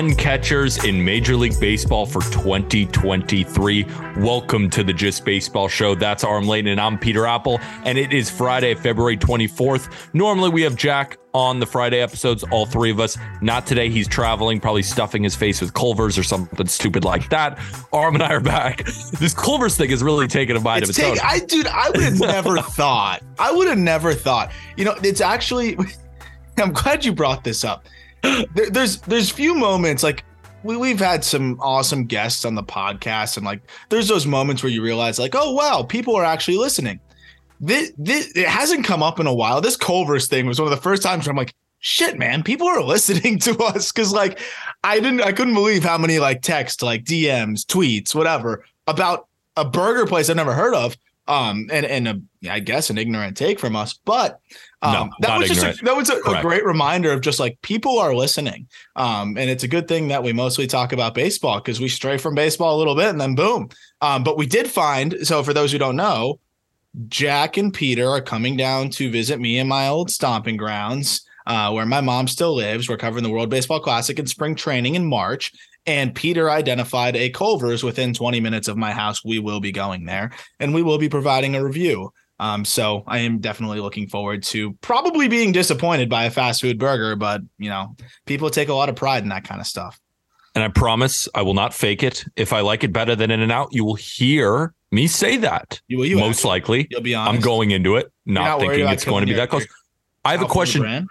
10 catchers in Major League Baseball for 2023. Welcome to the Just Baseball Show. That's Aram Leighton, and I'm Peter Appel. And it is Friday, February 24th. Normally, we have Jack on the Friday episodes, all three of us. Not today. He's traveling, probably stuffing his face with Culver's or something stupid like that. Aram and I are back. This Culver's thing is really taking a bite It's of its own. take, I dude, I would have never thought. I would have never thought. You know, it's actually. I'm glad you brought this up. There, there's there's few moments like we we've had some awesome guests on the podcast, and like there's those moments where you realize like, oh wow, people are actually listening. This, this it hasn't come up in a while. This Culver's thing was one of the first times where I'm like, shit, man, people are listening to us because like I didn't I couldn't believe how many like text like DMs, tweets, whatever about a burger place I've never heard of. Um, and and a, I guess an ignorant take from us, but um, No, that was just a, that was a, a great reminder of just like people are listening. Um, and it's a good thing that we mostly talk about baseball because we stray from baseball a little bit and then boom. Um, but we did find so for those who don't know, Jack and Peter are coming down to visit me in my old stomping grounds, uh, where my mom still lives. We're covering the World Baseball Classic and spring training in March. And Peter identified a Culver's within 20 minutes of my house. We will be going there and we will be providing a review. Um, so I am definitely looking forward to probably being disappointed by a fast food burger, but you know, people take a lot of pride in that kind of stuff. And I promise I will not fake it. If I like it better than In and Out, you will hear me say that. You will you Most actually- likely. You'll be honest. I'm going into it, not, not thinking it's going to be that close. I have a question.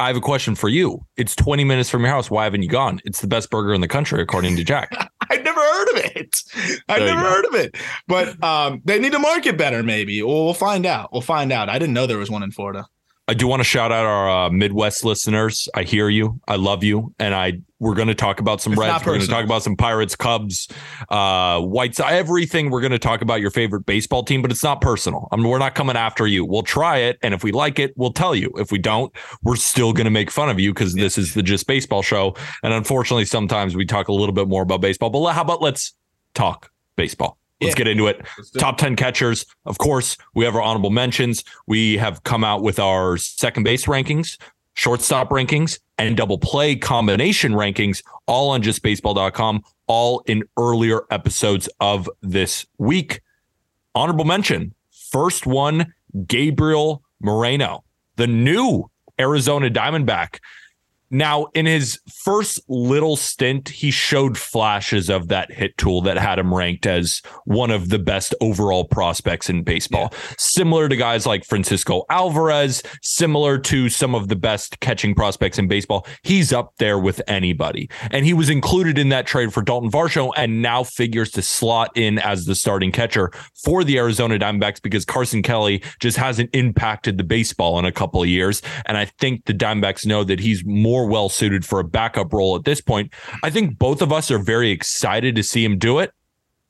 Brand? I have a question for you. It's 20 minutes from your house. Why haven't you gone? It's the best burger in the country, according to Jack. I'd never heard of it. I'd There you never go. heard of it. But um, they need to market better, maybe. Well, we'll find out. We'll find out. I didn't know there was one in Florida. I do want to shout out our uh, Midwest listeners. I hear you. I love you. And I we're going to talk about some It's Reds. We're going to talk about some Pirates, Cubs, uh, White Sox, everything. We're going to talk about your favorite baseball team, but it's not personal. I mean, we're not coming after you. We'll try it, and if we like it, we'll tell you. If we don't, we're still going to make fun of you because this is the Just Baseball show. And unfortunately, sometimes we talk a little bit more about baseball. But how about let's talk baseball? Let's Yeah. get into it. Top 10 catchers. Of course, we have our honorable mentions. We have come out with our second base rankings, shortstop rankings, and double play combination rankings, all on justbaseball.com, all in earlier episodes of this week. Honorable mention first one, Gabriel Moreno, the new Arizona Diamondback. Now, in his first little stint, he showed flashes of that hit tool that had him ranked as one of the best overall prospects in baseball. Similar to guys like Francisco Alvarez, similar to some of the best catching prospects in baseball. He's up there with anybody. And he was included in that trade for Dalton Varsho and now figures to slot in as the starting catcher for the Arizona Diamondbacks because Carson Kelly just hasn't impacted the baseball in a couple of years. And I think the Diamondbacks know that he's more well suited for a backup role at this point. I think both of us are very excited to see him do it,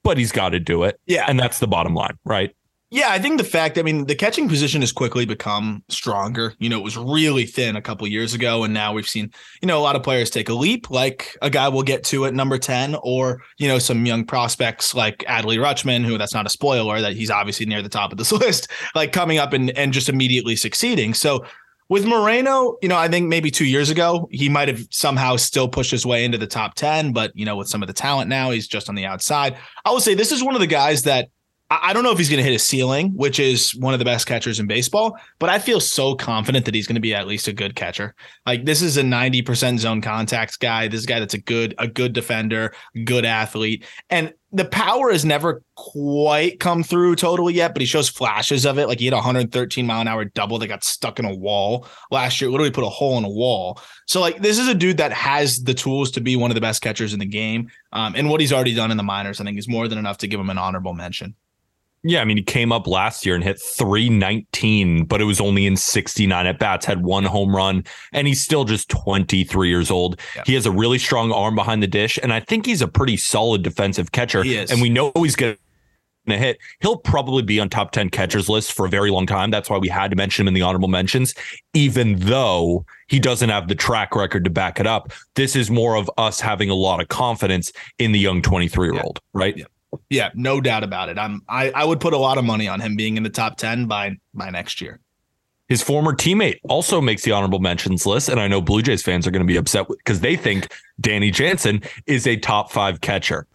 but he's got to do it. Yeah. And that's the bottom line, right? Yeah, I think the fact, I mean, the catching position has quickly become stronger. You know, it was really thin a couple years ago, and now we've seen, you know, a lot of players take a leap, like a guy we'll get to at number 10, or, you know, some young prospects like Adley Rutschman, who that's not a spoiler, that he's obviously near the top of this list, like coming up and, and just immediately succeeding. So with Moreno, you know, I think maybe two years ago, he might have somehow still pushed his way into the top 10, but, you know, with some of the talent now, he's just on the outside. I will say this is one of the guys that I don't know if he's going to hit a ceiling, which is one of the best catchers in baseball, but I feel so confident that he's going to be at least a good catcher. Like this is a 90% zone contacts guy. This guy that's a good, a good defender, good athlete. And the power has never quite come through totally yet, but he shows flashes of it. Like he had a 113 mile an hour double that got stuck in a wall last year, literally put a hole in a wall. So like this is a dude that has the tools to be one of the best catchers in the game. Um, and what he's already done in the minors, I think is more than enough to give him an honorable mention. Yeah, I mean, he came up last year and hit 319, but it was only in 69 at bats, had one home run, and he's still just 23 years old. Yeah. He has a really strong arm behind the dish, and I think he's a pretty solid defensive catcher. And we know he's going to hit. He'll probably be on top 10 catchers list for a very long time. That's why we had to mention him in the honorable mentions, even though he doesn't have the track record to back it up. This is more of us having a lot of confidence in the young 23 year old, right? Yeah. Yeah, no doubt about it. I'm I, I would put a lot of money on him being in the top 10 by by next year. His former teammate also makes the honorable mentions list. And I know Blue Jays fans are going to be upset because they think Danny Jansen is a top five catcher.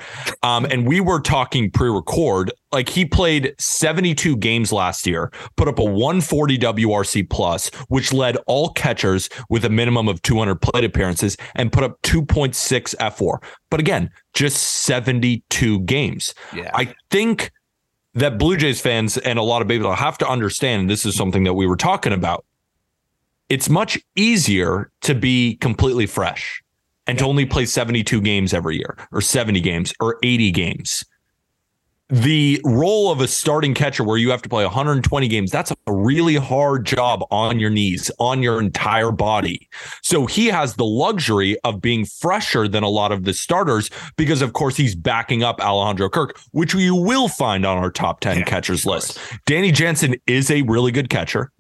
Um, and we were talking pre record, like he played 72 games last year, put up a 140 WRC plus, which led all catchers with a minimum of 200 plate appearances and put up 2.6 fWAR. But again, just 72 games. Yeah. I think that Blue Jays fans and a lot of people have to understand, this is something that we were talking about. It's much easier to be completely fresh and yeah. to only play 72 games every year or 70 games or 80 games the role of a starting catcher where you have to play 120 games that's a really hard job on your knees on your entire body so he has the luxury of being fresher than a lot of the starters because of course he's backing up Alejandro Kirk which you will find on our top 10 yeah, catchers list Danny Jansen is a really good catcher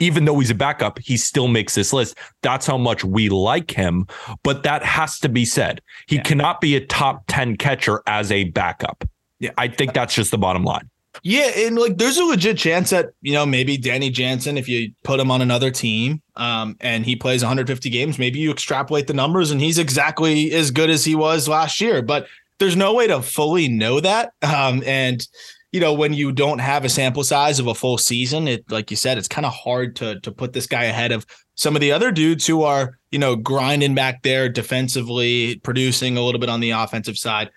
even though he's a backup, he still makes this list. That's how much we like him. But that has to be said. He yeah. cannot be a top 10 catcher as a backup. Yeah, I think that's just the bottom line. Yeah, and like there's a legit chance that you know maybe Danny Jansen, if you put him on another team, um, and he plays 150 games, maybe you extrapolate the numbers and he's exactly as good as he was last year. But there's no way to fully know that. Um, and you know when you don't have a sample size of a full season, it like you said, it's kind of hard to to put this guy ahead of some of the other dudes who are you know grinding back there defensively, producing a little bit on the offensive side.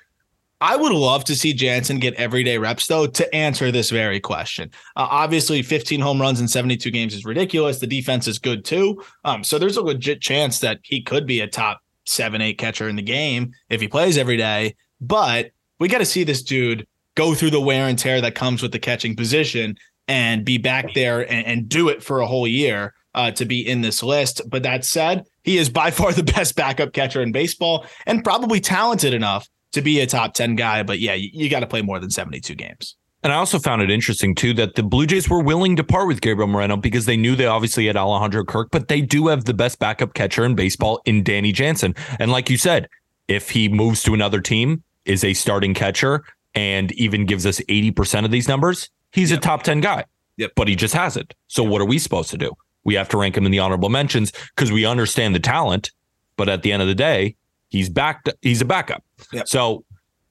I would love to see Jansen get everyday reps, though, to answer this very question. Uh, obviously, 15 home runs in 72 games is ridiculous. The defense is good too. Um, so there's a legit chance that he could be a top seven, eight catcher in the game if he plays every day. But we got to see this dude go through the wear and tear that comes with the catching position and be back there and, and do it for a whole year uh, to be in this list. But that said, he is by far the best backup catcher in baseball and probably talented enough to be a top 10 guy. But yeah, you, you got to play more than 72 games. And I also found it interesting too that the Blue Jays were willing to part with Gabriel Moreno because they knew they obviously had Alejandro Kirk, but they do have the best backup catcher in baseball in Danny Jansen. And like you said, if he moves to another team, is a starting catcher, and even gives us 80% of these numbers, he's yep. a top 10 guy. Yep. But he just hasn't. So what are we supposed to do? We have to rank him in the honorable mentions because we understand the talent, but at the end of the day, he's backed he's a backup. Yep. So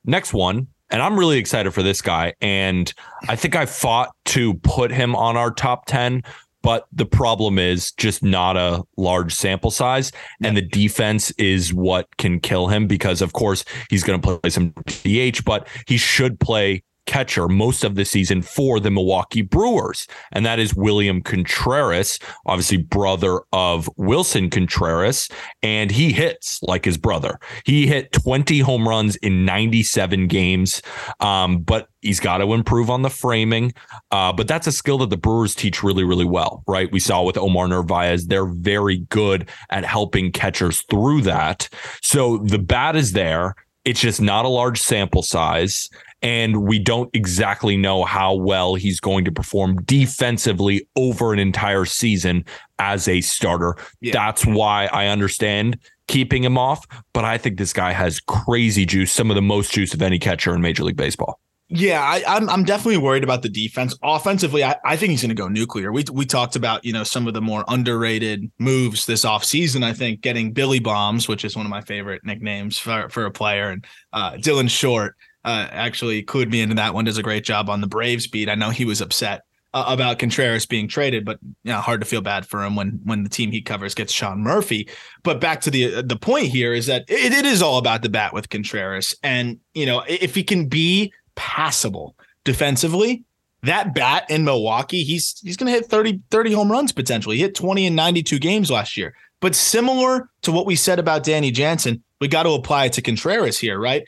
next one, and I'm really excited for this guy. And I think I fought to put him on our top 10, but the problem is just not a large sample size. And the defense is what can kill him because, of course, he's going to play some DH, but he should play catcher most of the season for the Milwaukee Brewers, and that is William Contreras, obviously brother of Willson Contreras, and he hits like his brother. He hit 20 home runs in 97 games, um, but he's got to improve on the framing. Uh, but that's a skill that the Brewers teach really, really well, right? We saw with Omar Narvaez, they're very good at helping catchers through that. So the bat is there. It's just not a large sample size and we don't exactly know how well he's going to perform defensively over an entire season as a starter. Yeah. That's why I understand keeping him off, but I think this guy has crazy juice, some of the most juice of any catcher in Major League Baseball. Yeah, I, am I'm, I'm definitely worried about the defense. Offensively, I, I think he's going to go nuclear. We we talked about you know some of the more underrated moves this offseason. I think getting Billy Bombs, which is one of my favorite nicknames for for a player, and uh, Dylan Short uh, actually clued me into that one. Does a great job on the Braves beat. I know he was upset uh, about Contreras being traded, but you know, hard to feel bad for him when when the team he covers gets Sean Murphy. But back to the the point here is that it, it is all about the bat with Contreras, and you know if he can be passable defensively. That bat in Milwaukee, he's he's going to hit 30, 30 home runs potentially. He hit 20 in 92 games last year. But similar to what we said about Danny Jansen, we got to apply it to Contreras here, right?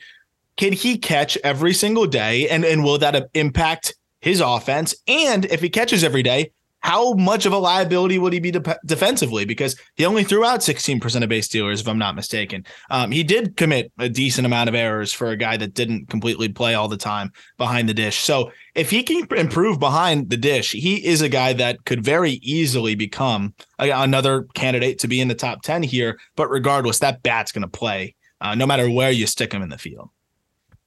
Can he catch every single day? And, and will that impact his offense? And if he catches every day, how much of a liability would he be de- defensively? Because he only threw out 16% of base stealers, if I'm not mistaken. Um, he did commit a decent amount of errors for a guy that didn't completely play all the time behind the dish. So if he can improve behind the dish, he is a guy that could very easily become a, another candidate to be in the top 10 here. But regardless, that bat's going to play uh, no matter where you stick him in the field.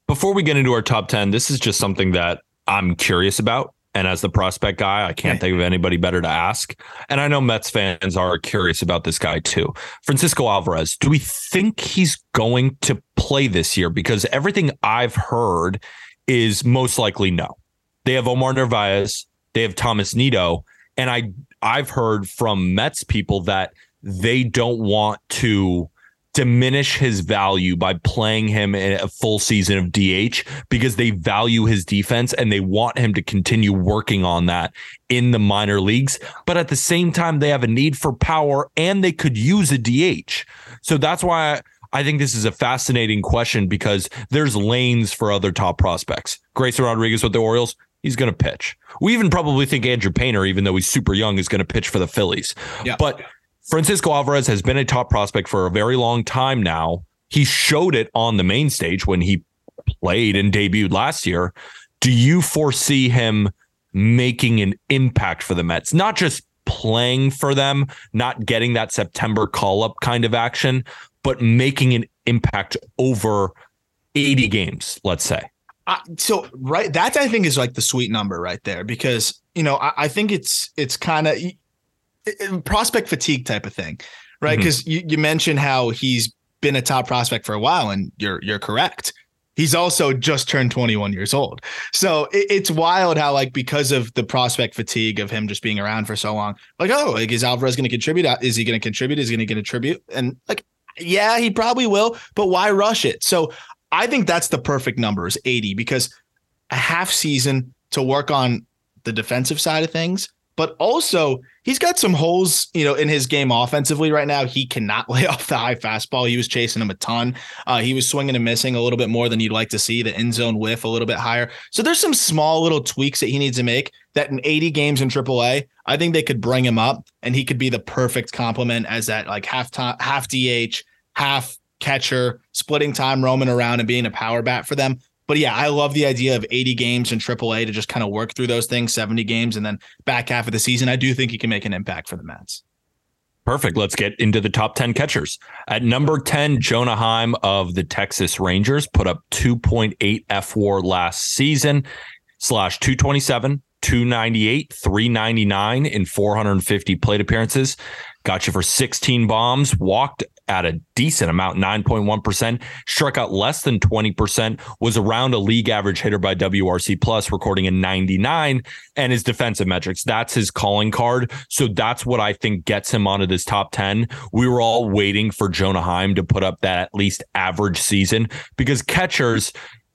Before we get into our top 10, this is just something that I'm curious about. And as the prospect guy, I can't think of anybody better to ask. And I know Mets fans are curious about this guy too. Francisco Alvarez, do we think he's going to play this year? Because everything I've heard is most likely no. They have Omar Narvaez, they have Thomas Nido, and I I've heard from Mets people that they don't want to diminish his value by playing him in a full season of DH because they value his defense and they want him to continue working on that in the minor leagues. But at the same time, they have a need for power and they could use a DH. So that's why I, I think this is a fascinating question because there's lanes for other top prospects. Grayson Rodriguez with the Orioles, he's going to pitch. We even probably think Andrew Painter, even though he's super young, is going to pitch for the Phillies. Yeah. But Francisco Alvarez has been a top prospect for a very long time now. He showed it on the main stage when he played and debuted last year. Do you foresee him making an impact for the Mets? Not just playing for them, not getting that September call up kind of action, but making an impact over 80 games, let's say. Uh, so right, that I think is like the sweet number right there because you know I, I think it's it's kind of prospect fatigue type of thing, right? Because mm-hmm. you, you mentioned how he's been a top prospect for a while, and you're you're correct. He's also just turned 21 years old. So it, it's wild how like because of the prospect fatigue of him just being around for so long, like oh, like is Alvarez going to contribute? Is he going to contribute? Is he going to contribute? And like, yeah, he probably will. But why rush it? So I think that's the perfect number is 80 because a half season to work on the defensive side of things but also he's got some holes, you know, in his game offensively right now. He cannot lay off the high fastball. He was chasing him a ton. Uh, he was swinging and missing a little bit more than you'd like to see. The in zone whiff a little bit higher. So there's some small little tweaks that he needs to make. That in 80 games in AAA, I think they could bring him up, and he could be the perfect complement as that like half time, half DH, half catcher, splitting time, roaming around, and being a power bat for them. But yeah, I love the idea of 80 games in AAA to just kind of work through those things, 70 games, and then back half of the season. I do think he can make an impact for the Mets. Perfect. Let's get into the top 10 catchers. At number 10, Jonah Heim of the Texas Rangers put up 2.8 fWAR last season, slash 227, 298, 399 in 450 plate appearances. Got you for 16 bombs, walked at a decent amount, 9.1%, struck out less than 20%, was around a league average hitter by WRC plus, recording a 99 and his defensive metrics. That's his calling card. So that's what I think gets him onto this top 10. We were all waiting for Jonah Heim to put up that at least average season because catchers,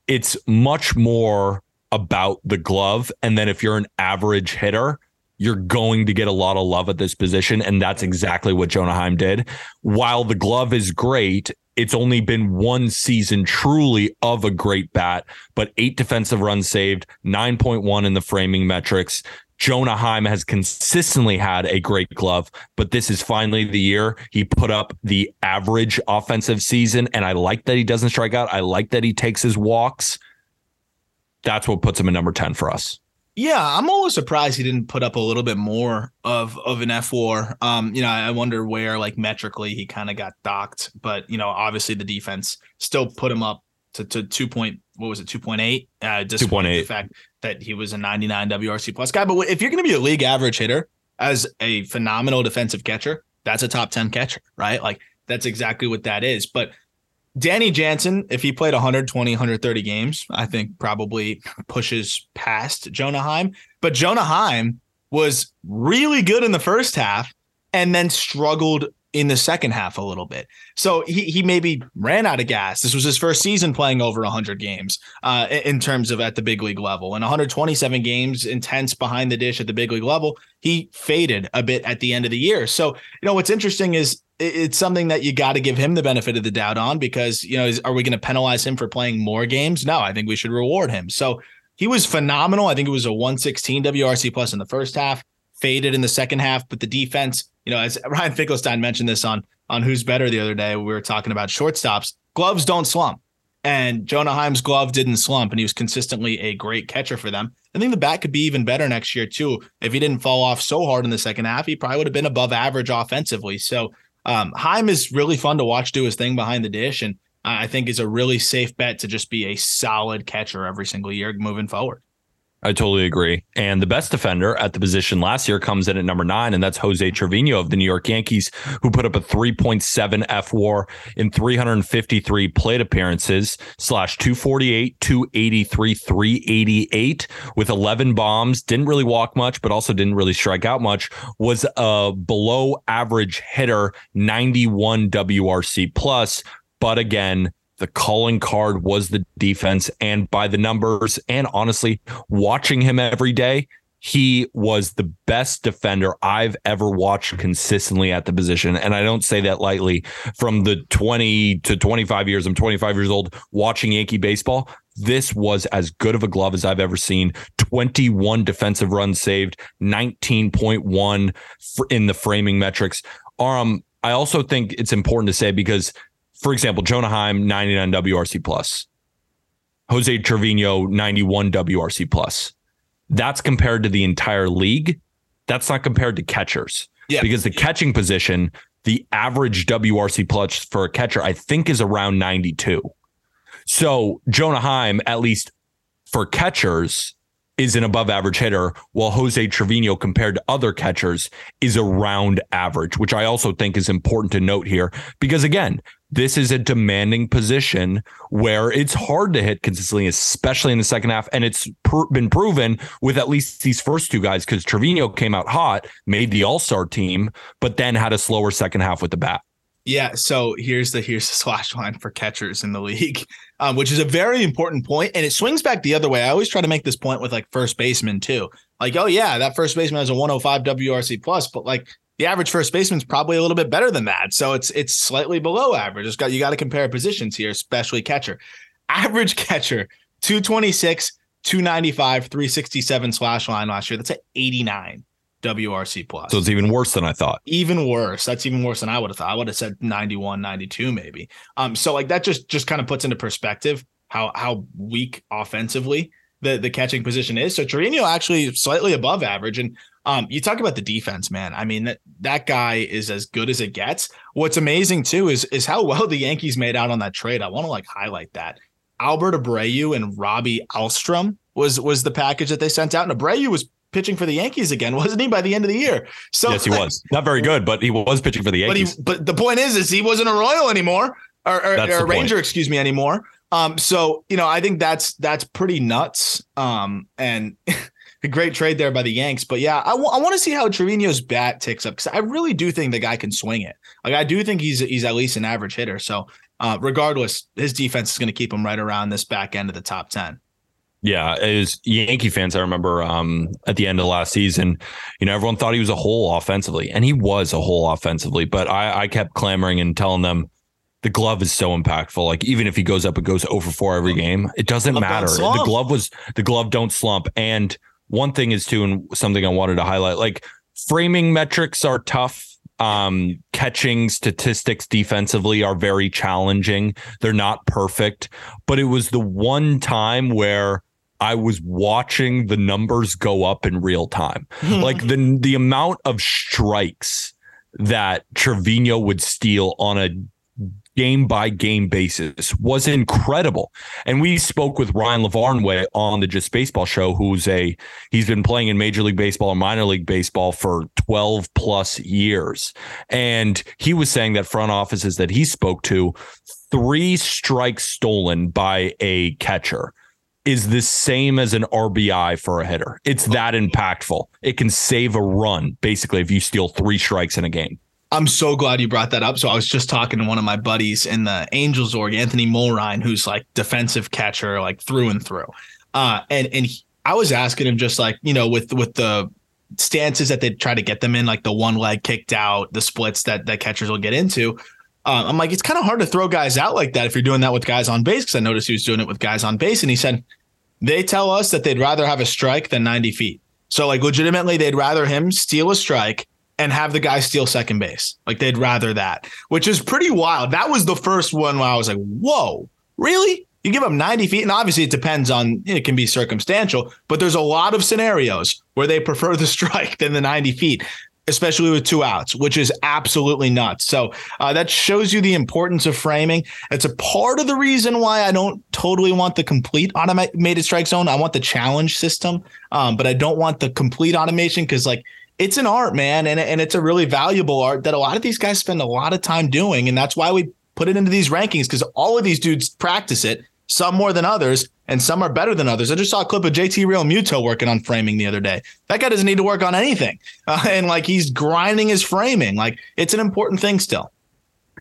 it's much more about the glove. And then if you're an average hitter, you're going to get a lot of love at this position. And that's exactly what Jonah Heim did. While the glove is great, it's only been one season truly of a great bat, but eight defensive runs saved, 9.1 in the framing metrics. Jonah Heim has consistently had a great glove, but this is finally the year he put up the average offensive season. And I like that he doesn't strike out. I like that he takes his walks. That's what puts him at number 10 for us. Yeah, I'm always surprised he didn't put up a little bit more of of an fWAR. Um, you know, I wonder where like metrically he kind of got docked, but you know, obviously the defense still put him up to to two point what was it two point eight? Uh, two point eight. The fact that he was a 99 WRC plus guy, but if you're going to be a league average hitter as a phenomenal defensive catcher, that's a top 10 catcher, right? Like that's exactly what that is. But Danny Jansen, if he played 120, 130 games, I think probably pushes past Jonah Heim. But Jonah Heim was really good in the first half and then struggled in the second half a little bit. So he he maybe ran out of gas. This was his first season playing over 100 games uh, in terms of at the big league level. And 127 games intense behind the dish at the big league level, he faded a bit at the end of the year. So, you know, what's interesting is it's something that you got to give him the benefit of the doubt on because, you know, is, are we going to penalize him for playing more games? No, I think we should reward him. So he was phenomenal. I think it was a 116 WRC plus in the first half, faded in the second half, but the defense you know, as Ryan Finkelstein mentioned this on on Who's Better the other day, we were talking about shortstops. Gloves don't slump, and Jonah Heim's glove didn't slump, and he was consistently a great catcher for them. I think the bat could be even better next year too. If he didn't fall off so hard in the second half, he probably would have been above average offensively. So um, Heim is really fun to watch do his thing behind the dish, and I think is a really safe bet to just be a solid catcher every single year moving forward. I totally agree. And the best defender at the position last year comes in at number nine, and that's Jose Trevino of the New York Yankees, who put up a 3.7 F war in 353 plate appearances, slash 248, 283, 388 with 11 bombs. Didn't really walk much, but also didn't really strike out much. Was a below average hitter, 91 WRC plus. But again, the calling card was the defense. And by the numbers, and honestly, watching him every day, he was the best defender I've ever watched consistently at the position. And I don't say that lightly. From the 20 to 25 years, I'm 25 years old watching Yankee baseball. This was as good of a glove as I've ever seen. 21 defensive runs saved, 19.1 in the framing metrics. Um, I also think it's important to say because for example, Jonah Heim, 99 WRC plus. Jose Trevino, 91 WRC plus. That's compared to the entire league. That's not compared to catchers. Yeah. Because the catching position, the average WRC plus for a catcher, I think, is around 92. So Jonah Heim, at least for catchers, is an above average hitter, while Jose Trevino, compared to other catchers, is around average, which I also think is important to note here. Because again, this is a demanding position where it's hard to hit consistently, especially in the second half. And it's pr- been proven with at least these first two guys because Trevino came out hot, made the All Star team, but then had a slower second half with the bat. Yeah, so here's the here's the slash line for catchers in the league, um, which is a very important point, and it swings back the other way. I always try to make this point with like first baseman too. Like, oh yeah, that first baseman has a 105 WRC plus, but like the average first baseman's probably a little bit better than that. So it's it's slightly below average. It's got you got to compare positions here, especially catcher. Average catcher, 226, 295, 367 slash line last year. That's at 89 WRC plus. So it's even worse than I thought. Even worse. That's even worse than I would have thought. I would have said 91, 92 maybe. Um so like that just just kind of puts into perspective how how weak offensively the the catching position is. So Trevino actually slightly above average and um, you talk about the defense, man. I mean that that guy is as good as it gets. What's amazing too is is how well the Yankees made out on that trade. I want to like highlight that. Albert Abreu and Robbie Ahlstrom was was the package that they sent out, and Abreu was pitching for the Yankees again, wasn't he? By the end of the year, so yes, he was not very good, but he was pitching for the Yankees. But, he, but the point is, is he wasn't a Royal anymore, or, or, or a Ranger, point. excuse me, anymore. Um, so you know, I think that's that's pretty nuts. Um, and a great trade there by the Yanks. But yeah, I, w- I want to see how Trevino's bat ticks up because I really do think the guy can swing it. Like I do think he's he's at least an average hitter. So uh, regardless, his defense is going to keep him right around this back end of the top ten. Yeah, as Yankee fans, I remember um, at the end of last season, you know, everyone thought he was a hole offensively, and he was a hole offensively. But I, I kept clamoring and telling them the glove is so impactful. Like even if he goes up, it goes over four every game. It doesn't matter. The glove was the glove don't slump, and one thing is too, and something I wanted to highlight, like framing metrics are tough. Um, catching statistics defensively are very challenging. They're not perfect, but it was the one time where I was watching the numbers go up in real time. Hmm. like the the amount of strikes that Trevino would steal on a game by game basis was incredible. And we spoke with Ryan Lavarnway on the Just Baseball show, who's a he's been playing in Major League Baseball and minor league baseball for 12 plus years. And he was saying that front offices that he spoke to three strikes stolen by a catcher is the same as an RBI for a hitter. It's that impactful. It can save a run basically if you steal three strikes in a game. I'm so glad you brought that up. So I was just talking to one of my buddies in the Angels org, Anthony Mulrine, who's like defensive catcher, like through and through. Uh, and and he, I was asking him just like you know with with the stances that they try to get them in, like the one leg kicked out, the splits that that catchers will get into. Uh, I'm like, it's kind of hard to throw guys out like that if you're doing that with guys on base. Because I noticed he was doing it with guys on base, and he said they tell us that they'd rather have a strike than 90 feet. So like legitimately, they'd rather him steal a strike and have the guy steal second base. Like they'd rather that, which is pretty wild. That was the first one where I was like, whoa, really? You give up 90 feet, and obviously it depends on it can be circumstantial, but there's a lot of scenarios where they prefer the strike than the 90 feet, especially with two outs, which is absolutely nuts. So uh, that shows you the importance of framing. It's a part of the reason why I don't totally want the complete automated strike zone. I want the challenge system, um, but I don't want the complete automation because like it's an art, man, and and it's a really valuable art that a lot of these guys spend a lot of time doing, and that's why we put it into these rankings because all of these dudes practice it some more than others, and some are better than others. I just saw a clip of JT Realmuto working on framing the other day. That guy doesn't need to work on anything, uh, and like he's grinding his framing. Like it's an important thing still.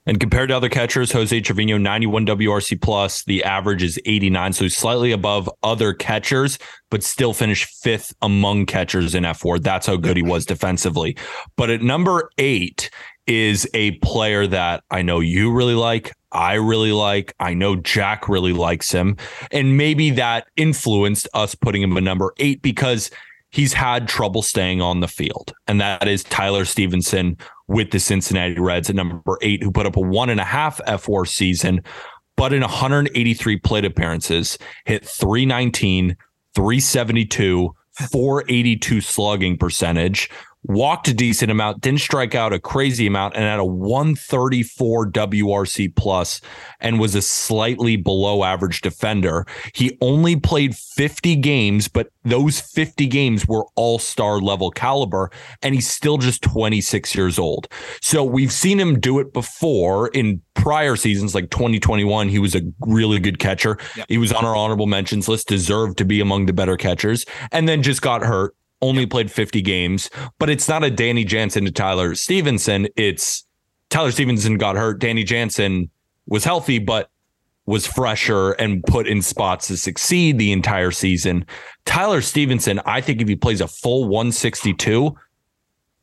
And compared to other catchers, Jose Trevino, 91 WRC plus, the average is 89. So he's slightly above other catchers, but still finished fifth among catchers in fWAR. That's how good he was defensively. But at number eight is a player that I know you really like. I really like. I know Jack really likes him. And maybe that influenced us putting him a number eight because he's had trouble staying on the field. And that is Tyler Stephenson with the Cincinnati Reds at number eight, who put up a one and a half fWAR season, but in 183 plate appearances, hit 319, 372, 482 slugging percentage walked a decent amount, didn't strike out a crazy amount, and had a 134 WRC plus and was a slightly below average defender. He only played 50 games, but those 50 games were all star level caliber, and he's still just 26 years old. So we've seen him do it before in prior seasons, like 2021. He was a really good catcher. Yep. He was on our honorable mentions list, deserved to be among the better catchers, and then just got hurt only played 50 games, but it's not a Danny Jansen to Tyler Stephenson. It's Tyler Stephenson got hurt. Danny Jansen was healthy, but was fresher and put in spots to succeed the entire season. Tyler Stephenson, I think if he plays a full 162,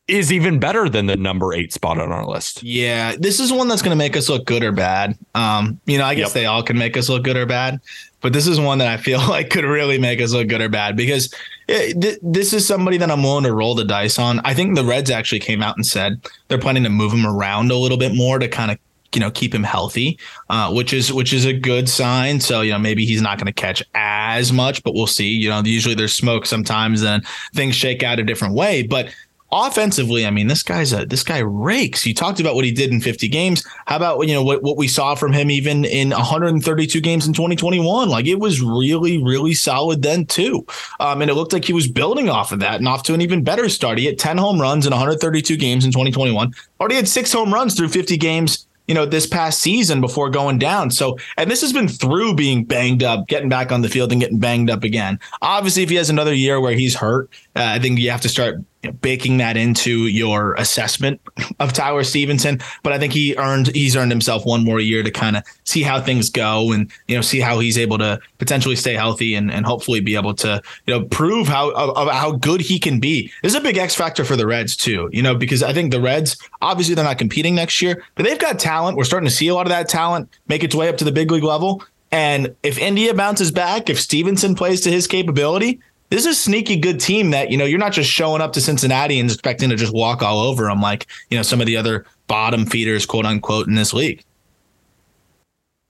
is even better than the number eight spot on our list. Yeah, this is one that's going to make us look good or bad. Um, you know, I guess yep. they all can make us look good or bad, but this is one that I feel like could really make us look good or bad because it, th- this is somebody that I'm willing to roll the dice on. I think the Reds actually came out and said they're planning to move him around a little bit more to kind of you know keep him healthy, uh, which is which is a good sign. So you know maybe he's not going to catch as much, but we'll see. You know usually there's smoke sometimes, and things shake out a different way. But offensively, I mean, this guy's a this guy rakes. You talked about what he did in 50 games. How about you know what what we saw from him even in 132 games in 2021? Like it was really really solid then too. Um, and it looked like he was building off of that and off to an even better start. He had 10 home runs in 132 games in 2021. Already had six home runs through 50 games you know, this past season before going down. So, and this has been through being banged up, getting back on the field and getting banged up again. Obviously, if he has another year where he's hurt, uh, I think you have to start baking that into your assessment of Tyler Stephenson. But I think he earned he's earned himself one more year to kind of see how things go and you know see how he's able to potentially stay healthy and, and hopefully be able to you know prove how how good he can be. This is a big X factor for the Reds too. You know because I think the Reds obviously they're not competing next year, but they've got talent. We're starting to see a lot of that talent make its way up to the big league level. And if India bounces back, if Stephenson plays to his capability, this is a sneaky good team that you know you're not just showing up to Cincinnati and expecting to just walk all over them like you know some of the other bottom feeders, quote unquote, in this league.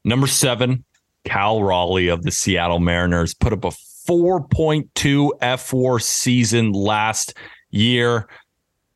Number seven, Cal Raleigh of the Seattle Mariners put up a 4.2 fWAR season last year.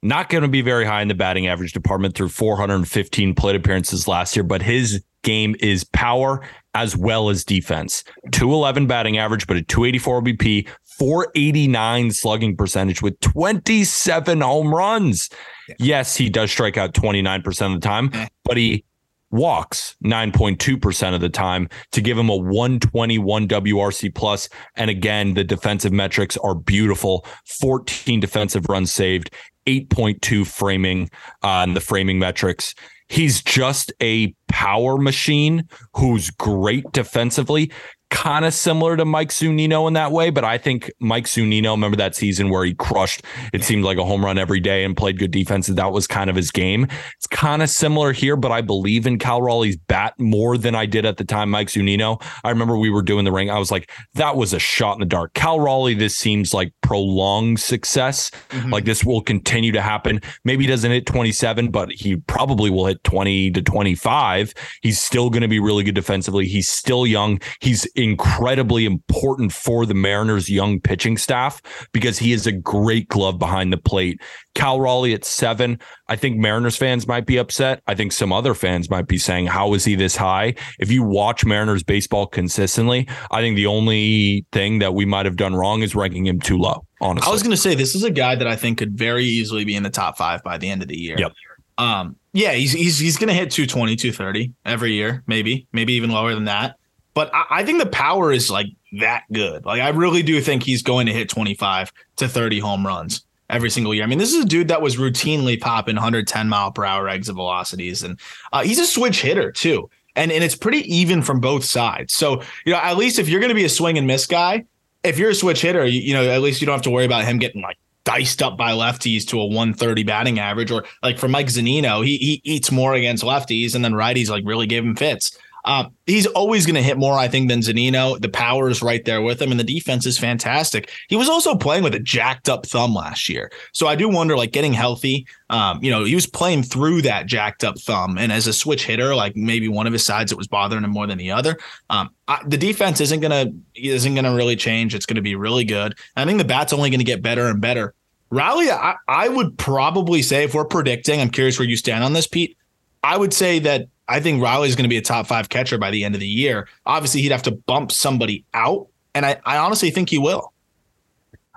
Not going to be very high in the batting average department through 415 plate appearances last year, but his game is power as well as defense. 211 batting average, but a 284 OBP, 489 slugging percentage with 27 home runs. Yeah. Yes, he does strike out 29% of the time, but he walks 9.2% of the time to give him a 121 WRC plus. And again, the defensive metrics are beautiful 14 defensive runs saved, 8.2 framing on uh, the framing metrics. He's just a power machine who's great defensively kind of similar to Mike Zunino in that way, but I think Mike Zunino, remember that season where he crushed, it seemed like a home run every day and played good defense. That was kind of his game. It's kind of similar here, but I believe in Cal Raleigh's bat more than I did at the time, Mike Zunino. I remember we were doing the ring. I was like, that was a shot in the dark. Cal Raleigh, this seems like prolonged success. Mm-hmm. Like this will continue to happen. Maybe he doesn't hit 27, but he probably will hit 20 to 25. He's still going to be really good defensively. He's still young. He's incredibly important for the Mariners' young pitching staff because he is a great glove behind the plate. Cal Raleigh at seven. I think Mariners fans might be upset. I think some other fans might be saying, How is he this high? If you watch Mariners baseball consistently, I think the only thing that we might have done wrong is ranking him too low. Honestly, I was going to say this is a guy that I think could very easily be in the top five by the end of the year. Yep. Um, yeah, he's he's he's going to hit 220, 230 every year, maybe, maybe even lower than that. But I, I think the power is like that good. Like I really do think he's going to hit 25 to 30 home runs every single year. I mean, this is a dude that was routinely popping 110 mile per hour exit velocities, and uh, he's a switch hitter too. And and it's pretty even from both sides. So you know, at least if you're going to be a swing and miss guy, if you're a switch hitter, you, you know, at least you don't have to worry about him getting like diced up by lefties to a 130 batting average, or like for Mike Zunino, he he eats more against lefties, and then righties like really gave him fits. Uh, he's always going to hit more, I think, than Zunino. The power is right there with him, and the defense is fantastic. He was also playing with a jacked up thumb last year, so I do wonder, like getting healthy. Um, you know, he was playing through that jacked up thumb, and as a switch hitter, like maybe one of his sides, it was bothering him more than the other. Um, I, the defense isn't gonna isn't gonna really change. It's going to be really good. I think the bat's only going to get better and better. Raleigh, I, I would probably say if we're predicting, I'm curious where you stand on this, Pete. I would say that I think Raleigh's going to be a top five catcher by the end of the year. Obviously, he'd have to bump somebody out, and I, I honestly think he will.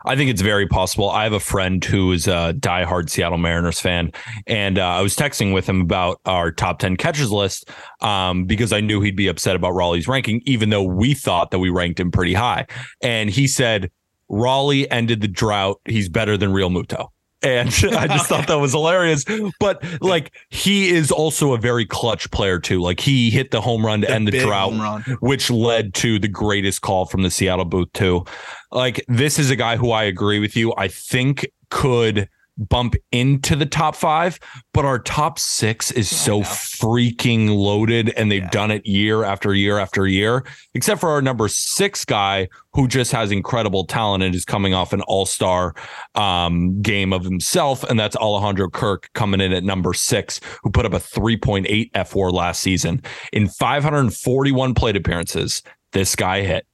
I think it's very possible. I have a friend who is a diehard Seattle Mariners fan, and uh, I was texting with him about our top 10 catchers list um, because I knew he'd be upset about Raleigh's ranking, even though we thought that we ranked him pretty high. And he said, Raleigh ended the drought. He's better than Realmuto and I just thought that was hilarious. But like he is also a very clutch player too. Like he hit the home run to the end the drought, which led to the greatest call from the Seattle booth too. Like this is a guy who I agree with you. I think could bump into the top five, but our top six is so freaking loaded and they've yeah. done it year after year after year, except for our number six guy who just has incredible talent and is coming off an all star um, game of himself. And that's Alejandro Kirk coming in at number six, who put up a 3.8 fWAR last season. In 541 plate appearances, this guy hit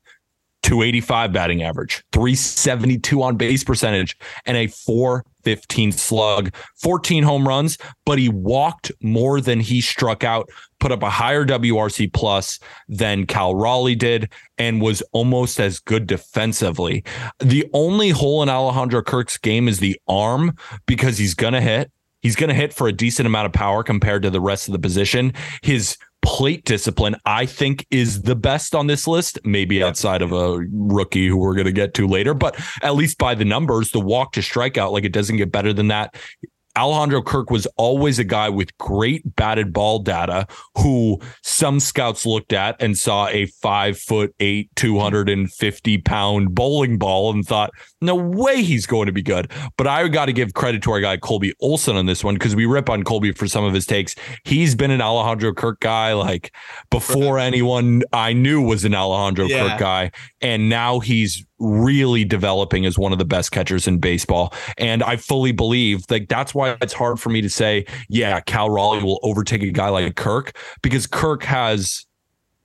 285 batting average, 372 on base percentage, and a 415 slug, 14 home runs, but he walked more than he struck out, put up a higher WRC plus than Cal Raleigh did, and was almost as good defensively. The only hole in Alejandro Kirk's game is the arm because he's going to hit. He's going to hit for a decent amount of power compared to the rest of the position. His plate discipline, I think, is the best on this list, maybe outside of a rookie who we're going to get to later, but at least by the numbers, the walk to strikeout, like it doesn't get better than that. Alejandro Kirk was always a guy with great batted ball data who some scouts looked at and saw a five foot eight, 250 pound bowling ball and thought, no way he's going to be good. But I got to give credit to our guy, Colby Olson, on this one because we rip on Colby for some of his takes. He's been an Alejandro Kirk guy like before anyone I knew was an Alejandro yeah. Kirk guy. And now he's really developing as one of the best catchers in baseball. And I fully believe like that's why it's hard for me to say, yeah, Cal Raleigh will overtake a guy like Kirk because Kirk has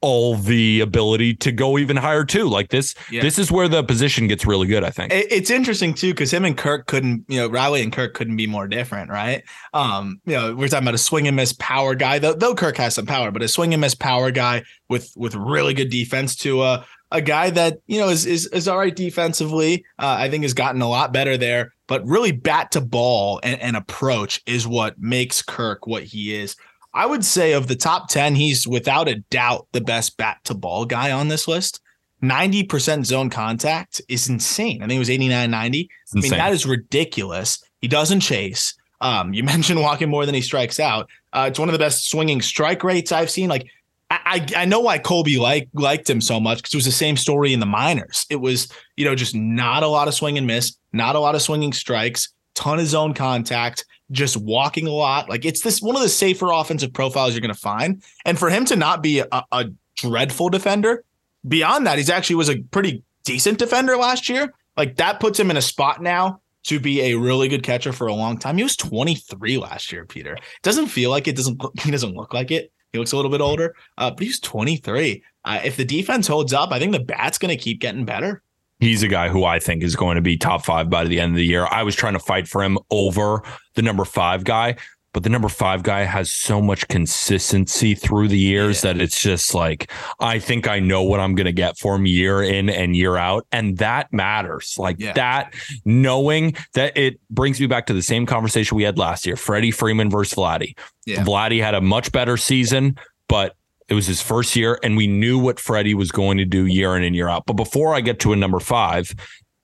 all the ability to go even higher too. Like this, yeah. this is where the position gets really good. I think it's interesting too because him and Kirk couldn't, you know, Raleigh and Kirk couldn't be more different, right? Um, you know, we're talking about a swing and miss power guy, though. Though Kirk has some power, but a swing and miss power guy with with really good defense to a a guy that you know is is, is all right defensively. Uh, I think has gotten a lot better there, but really bat to ball and, and approach is what makes Kirk what he is. I would say of the top 10, he's without a doubt the best bat to ball guy on this list. 90% zone contact is insane. I think it was 89 90. I mean, that is ridiculous. He doesn't chase. Um, you mentioned walking more than he strikes out. Uh, it's one of the best swinging strike rates I've seen. Like, I, I know why Colby like liked him so much because it was the same story in the minors. It was, you know, just not a lot of swing and miss, not a lot of swinging strikes, ton of zone contact, just walking a lot. Like it's this one of the safer offensive profiles you're going to find. And for him to not be a, a dreadful defender, beyond that, he's actually was a pretty decent defender last year. Like that puts him in a spot now to be a really good catcher for a long time. He was 23 last year, Peter. Doesn't feel like it doesn't he doesn't look like it. He looks a little bit older, uh, but he's 23. Uh, if the defense holds up, I think the bat's going to keep getting better. He's a guy who I think is going to be top five by the end of the year. I was trying to fight for him over the number five guy, but the number five guy has so much consistency through the years yeah. that it's just like I think I know what I'm going to get for him year in and year out, and that matters. Like yeah. that, knowing that it brings me back to the same conversation we had last year: Freddie Freeman versus Vladdy. Yeah. Vladdy had a much better season, but it was his first year, and we knew what Freddie was going to do year in and year out. But before I get to a number five,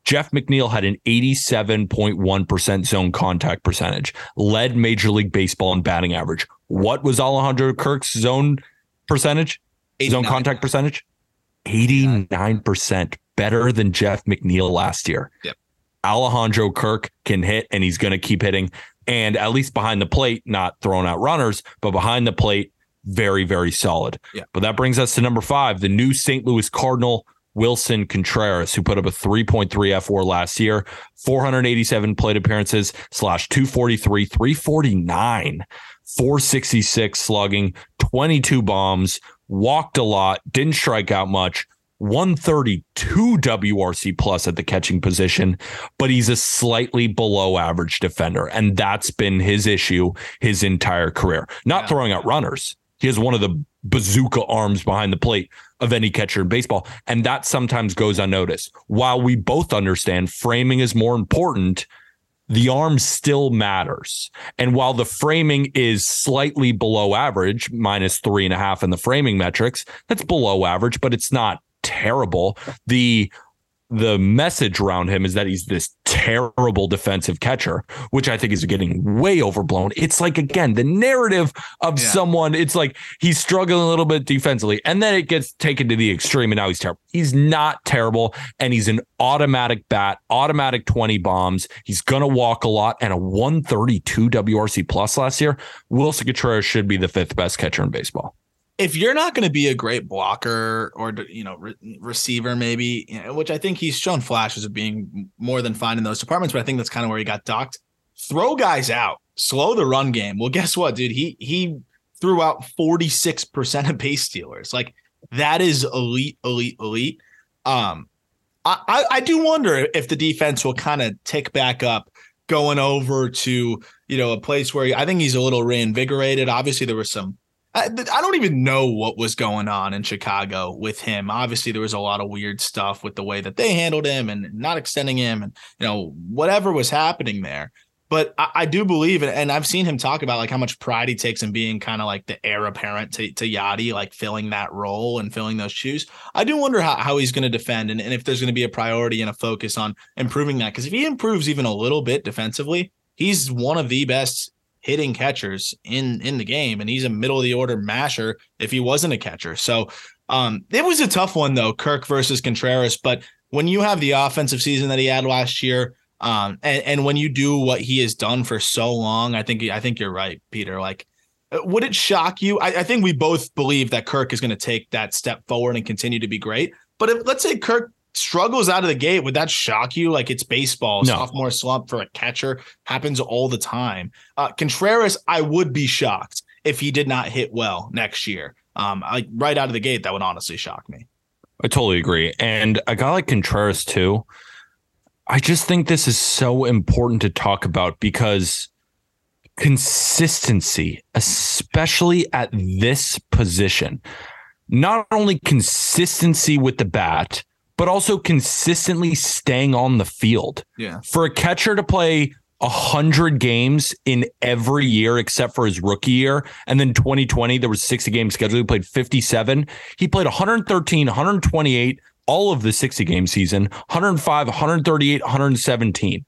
Jeff McNeil had an 87.1% zone contact percentage, led Major League Baseball in batting average. What was Alejandro Kirk's zone percentage? 89. Zone contact percentage? 89% better than Jeff McNeil last year. Yep. Alejandro Kirk can hit and he's going to keep hitting. And at least behind the plate, not throwing out runners, but behind the plate, very, very solid. Yeah. But that brings us to number five, the new St. Louis Cardinal Willson Contreras, who put up a 3.3 fWAR last year, 487 plate appearances slash 243, 349, 466 slugging, 22 bombs, walked a lot, didn't strike out much. 132 WRC plus at the catching position, but he's a slightly below average defender. And that's been his issue his entire career. Not yeah. throwing out runners. He has one of the bazooka arms behind the plate of any catcher in baseball. And that sometimes goes unnoticed. While we both understand framing is more important, the arm still matters. And while the framing is slightly below average, minus three and a half in the framing metrics, that's below average, but it's not terrible. The the message around him is that he's this terrible defensive catcher, which I think is getting way overblown. It's like again the narrative of yeah. someone. It's like he's struggling a little bit defensively, and then it gets taken to the extreme, and now he's terrible. He's not terrible, and he's an automatic bat, automatic twenty bombs. He's gonna walk a lot, and a one thirty two WRC plus last year. Willson Contreras should be the fifth best catcher in baseball if you're not going to be a great blocker or you know re- receiver maybe you know, which i think he's shown flashes of being more than fine in those departments but i think that's kind of where he got docked. Throw guys out. Slow the run game. Well guess what dude? He he threw out 46% of base stealers. Like that is elite elite elite. Um i i, I do wonder if the defense will kind of tick back up going over to you know a place where i think he's a little reinvigorated. Obviously there was some I, I don't even know what was going on in Chicago with him. Obviously, there was a lot of weird stuff with the way that they handled him and not extending him, and you know whatever was happening there. But I, I do believe, and I've seen him talk about like how much pride he takes in being kind of like the heir apparent to, to Yadi, like filling that role and filling those shoes. I do wonder how, how he's going to defend and, and if there's going to be a priority and a focus on improving that. Because if he improves even a little bit defensively, he's one of the best hitting catchers in in the game, and he's a middle of the order masher if he wasn't a catcher. So um, it was a tough one though, Kirk versus Contreras. But when you have the offensive season that he had last year, um, and, and when you do what he has done for so long, I think I think you're right, Peter. Like, uh, would it shock you? I, I think we both believe that Kirk is going to take that step forward and continue to be great. But if, let's say Kirk struggles out of the gate, would that shock you? Like it's baseball, no. sophomore slump for a catcher happens all the time. Uh, Contreras, I would be shocked if he did not hit well next year. Um, like right out of the gate, that would honestly shock me. I totally agree. And a guy like Contreras too, I just think this is so important to talk about because consistency, especially at this position, not only consistency with the bat, but also consistently staying on the field. Yeah. For a catcher to play 100 games in every year except for his rookie year. And then 2020, there was 60 games scheduled. He played 57. He played 113, 128, all of the 60 game season, 105, 138, 117.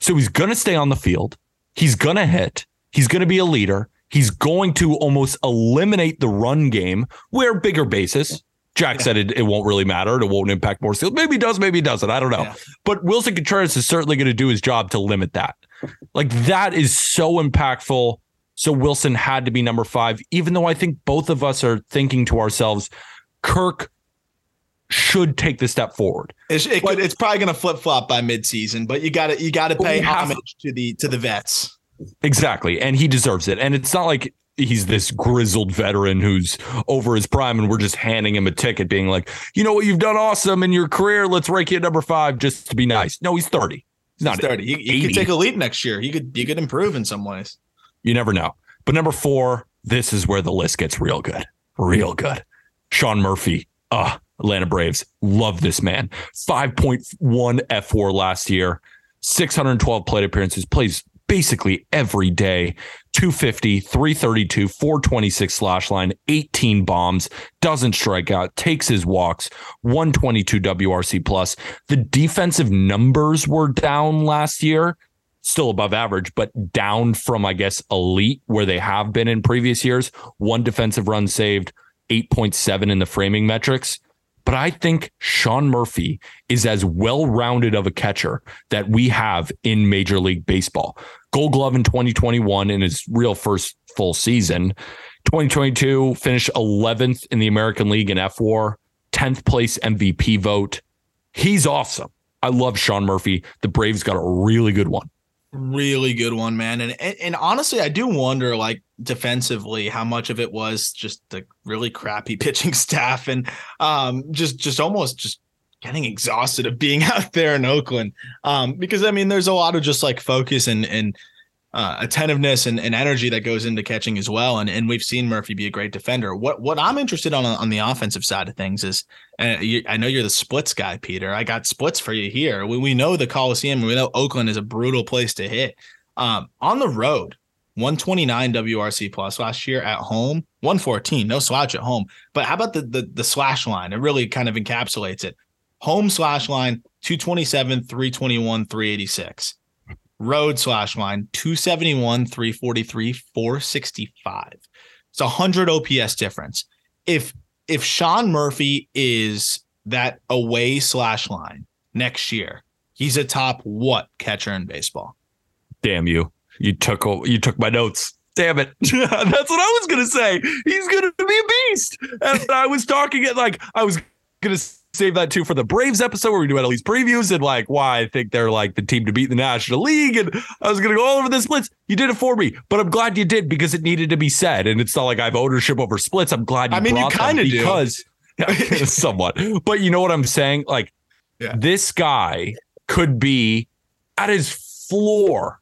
So he's going to stay on the field. He's going to hit. He's going to be a leader. He's going to almost eliminate the run game where bigger basis. Jack yeah. said it, it won't really matter. It won't impact more steals. Maybe it does, maybe it doesn't. I don't know. Yeah. But Willson Contreras is certainly going to do his job to limit that. Like that is so impactful. So Willson had to be number five, even though I think both of us are thinking to ourselves, Kirk should take the step forward. It's, it could, it's probably going to flip flop by midseason, but you got to you got to pay homage to the to the vets. Exactly, and he deserves it. And it's not like he's this grizzled veteran who's over his prime, and we're just handing him a ticket, being like, you know what, you've done awesome in your career. Let's rank you at number five just to be nice. No, he's thirty. He's not he's thirty. He, he could take a lead next year. He could he could improve in some ways. You never know. But number four, this is where the list gets real good, real good. Sean Murphy. Uh, Atlanta Braves. Love this man. 5.1 fWAR last year, 612 plate appearances, plays basically every day. 250, 332, 426 slash line, 18 bombs, doesn't strike out, takes his walks, 122 WRC plus. The defensive numbers were down last year, still above average, but down from, I guess, elite where they have been in previous years. One defensive run saved, 8.7 in the framing metrics. But I think Sean Murphy is as well rounded of a catcher that we have in Major League Baseball. Gold Glove in 2021 in his real first full season. 2022 finished 11th in the American League in FWAR, 10th place MVP vote. He's awesome. I love Sean Murphy. The Braves got a really good one. Really good one, man. And, and and honestly, I do wonder, like defensively, how much of it was just the really crappy pitching staff and um just just almost just getting exhausted of being out there in Oakland. Um, because I mean, there's a lot of just like focus and and uh, attentiveness and, and energy that goes into catching as well. And and we've seen Murphy be a great defender. What what I'm interested on on the offensive side of things is, uh, you, I know you're the splits guy, Peter. I got splits for you here. We we know the Coliseum. We know Oakland is a brutal place to hit. Um, on the road, 129 WRC plus last year at home, 114, no slouch at home. But how about the the, the slash line? It really kind of encapsulates it. Home slash line 227, 321, 386. Road slash line 271, 343, 465. It's a 100 OPS difference. If if Sean Murphy is that away slash line next year, he's a top what catcher in baseball? Damn you. You took you took my notes. Damn it. That's what I was gonna say. He's gonna be a beast. And I was talking it like I was gonna save that too for the Braves episode where we do at least previews and like why I think they're like the team to beat the National League. And I was gonna go all over the splits. You did it for me, but I'm glad you did because it needed to be said. And it's not like I have ownership over splits. I'm glad you I mean, you kind of because somewhat. But you know what I'm saying? Like yeah. this guy could be at his floor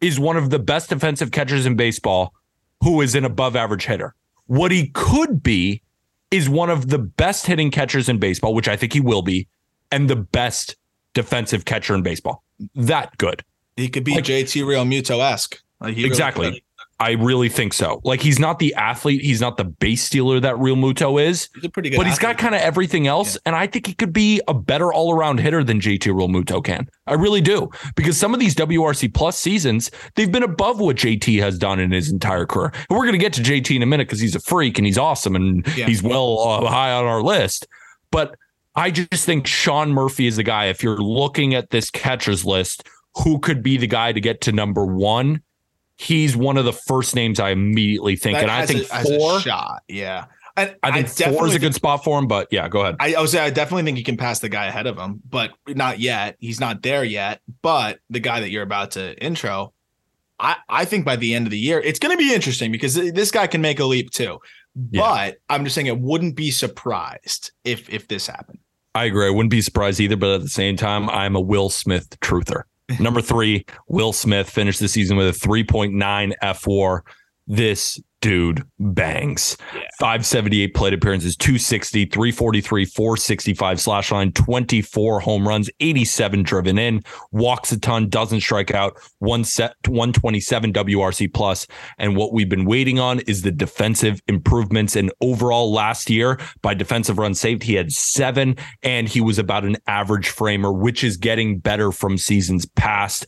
is one of the best defensive catchers in baseball who is an above average hitter. What he could be is one of the best hitting catchers in baseball, which I think he will be, and the best defensive catcher in baseball. That good. He could be like, JT Realmuto esque. Like exactly. Really I really think so. Like he's not the athlete, he's not the base stealer that Realmuto is. He's a pretty good, but he's got kind of everything else, yeah. and I think he could be a better all around hitter than JT Realmuto can. I really do because some of these WRC plus seasons they've been above what JT has done in his entire career. And we're gonna get to JT in a minute because he's a freak and he's awesome and yeah. he's well uh, high on our list. But I just think Sean Murphy is the guy. If you're looking at this catchers list, who could be the guy to get to number one? He's one of the first names I immediately think. That and I think a, four shot. Yeah. And I think I four is a good spot for him, but yeah, go ahead. I, I was I definitely think he can pass the guy ahead of him, but not yet. He's not there yet. But the guy that you're about to intro, I, I think by the end of the year, it's going to be interesting because this guy can make a leap too. Yeah. But I'm just saying, it wouldn't be surprised if if this happened. I agree. I wouldn't be surprised either. But at the same time, I'm a Will Smith truther. Number three, Will Smith finished the season with a 3.9 fWAR. This dude bangs. 578 plate appearances, 260, 343, 465 slash line, 24 home runs, 87 driven in, walks a ton, doesn't strike out, one set 127 WRC plus. And what we've been waiting on is the defensive improvements. And overall last year by defensive runs saved, he had seven and he was about an average framer, which is getting better from seasons past.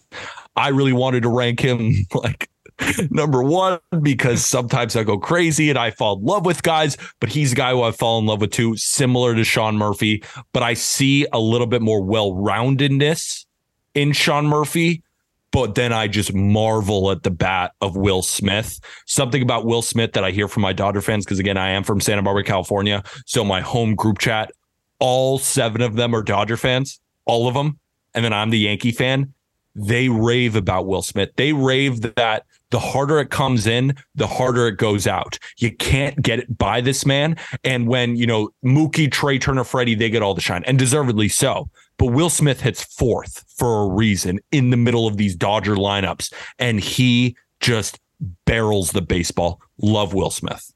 I really wanted to rank him like number one because sometimes I go crazy and I fall in love with guys, but he's a guy who I fall in love with too, similar to Sean Murphy. But I see a little bit more well roundedness in Sean Murphy. But then I just marvel at the bat of Will Smith. Something about Will Smith that I hear from my Dodger fans, because again, I am from Santa Barbara, California. So my home group chat, all seven of them are Dodger fans, all of them. And then I'm the Yankee fan they rave about Will Smith. They rave that the harder it comes in, the harder it goes out. You can't get it by this man. And when, you know, Mookie, Trey Turner, Freddie, they get all the shine and deservedly so. But Will Smith hits fourth for a reason in the middle of these Dodger lineups. And he just barrels the baseball. Love Will Smith.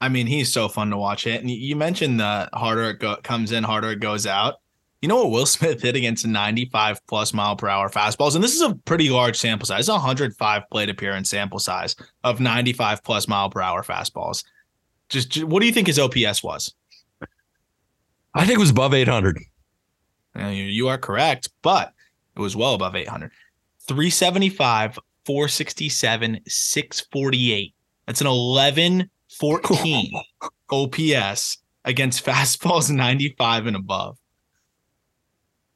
I mean, he's so fun to watch it. And you mentioned the harder it go- comes in, harder it goes out. You know what Will Smith hit against 95 plus mile per hour fastballs? And this is a pretty large sample size, 105 plate appearance sample size of 95 plus mile per hour fastballs. Just, just what do you think his OPS was? I think it was above 800. You, you are correct, but it was well above 800. 375, 467, 648. That's an 11 14 OPS against fastballs 95 and above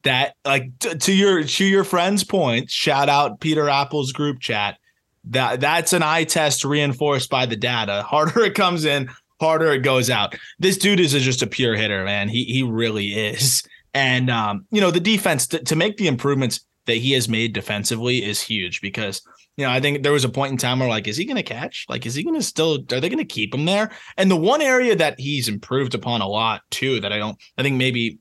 that like t- to your to your friend's point shout out peter appel's group chat that that's an eye test reinforced by the data harder it comes in harder it goes out this dude is just a pure hitter man he he really is and um you know the defense to, to make the improvements that he has made defensively is huge because you know, I think there was a point in time where like, is he going to catch? Like, is he going to still? Are they going to keep him there? And the one area that he's improved upon a lot too, that I don't, I think maybe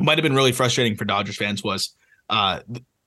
might have been really frustrating for Dodgers fans was uh,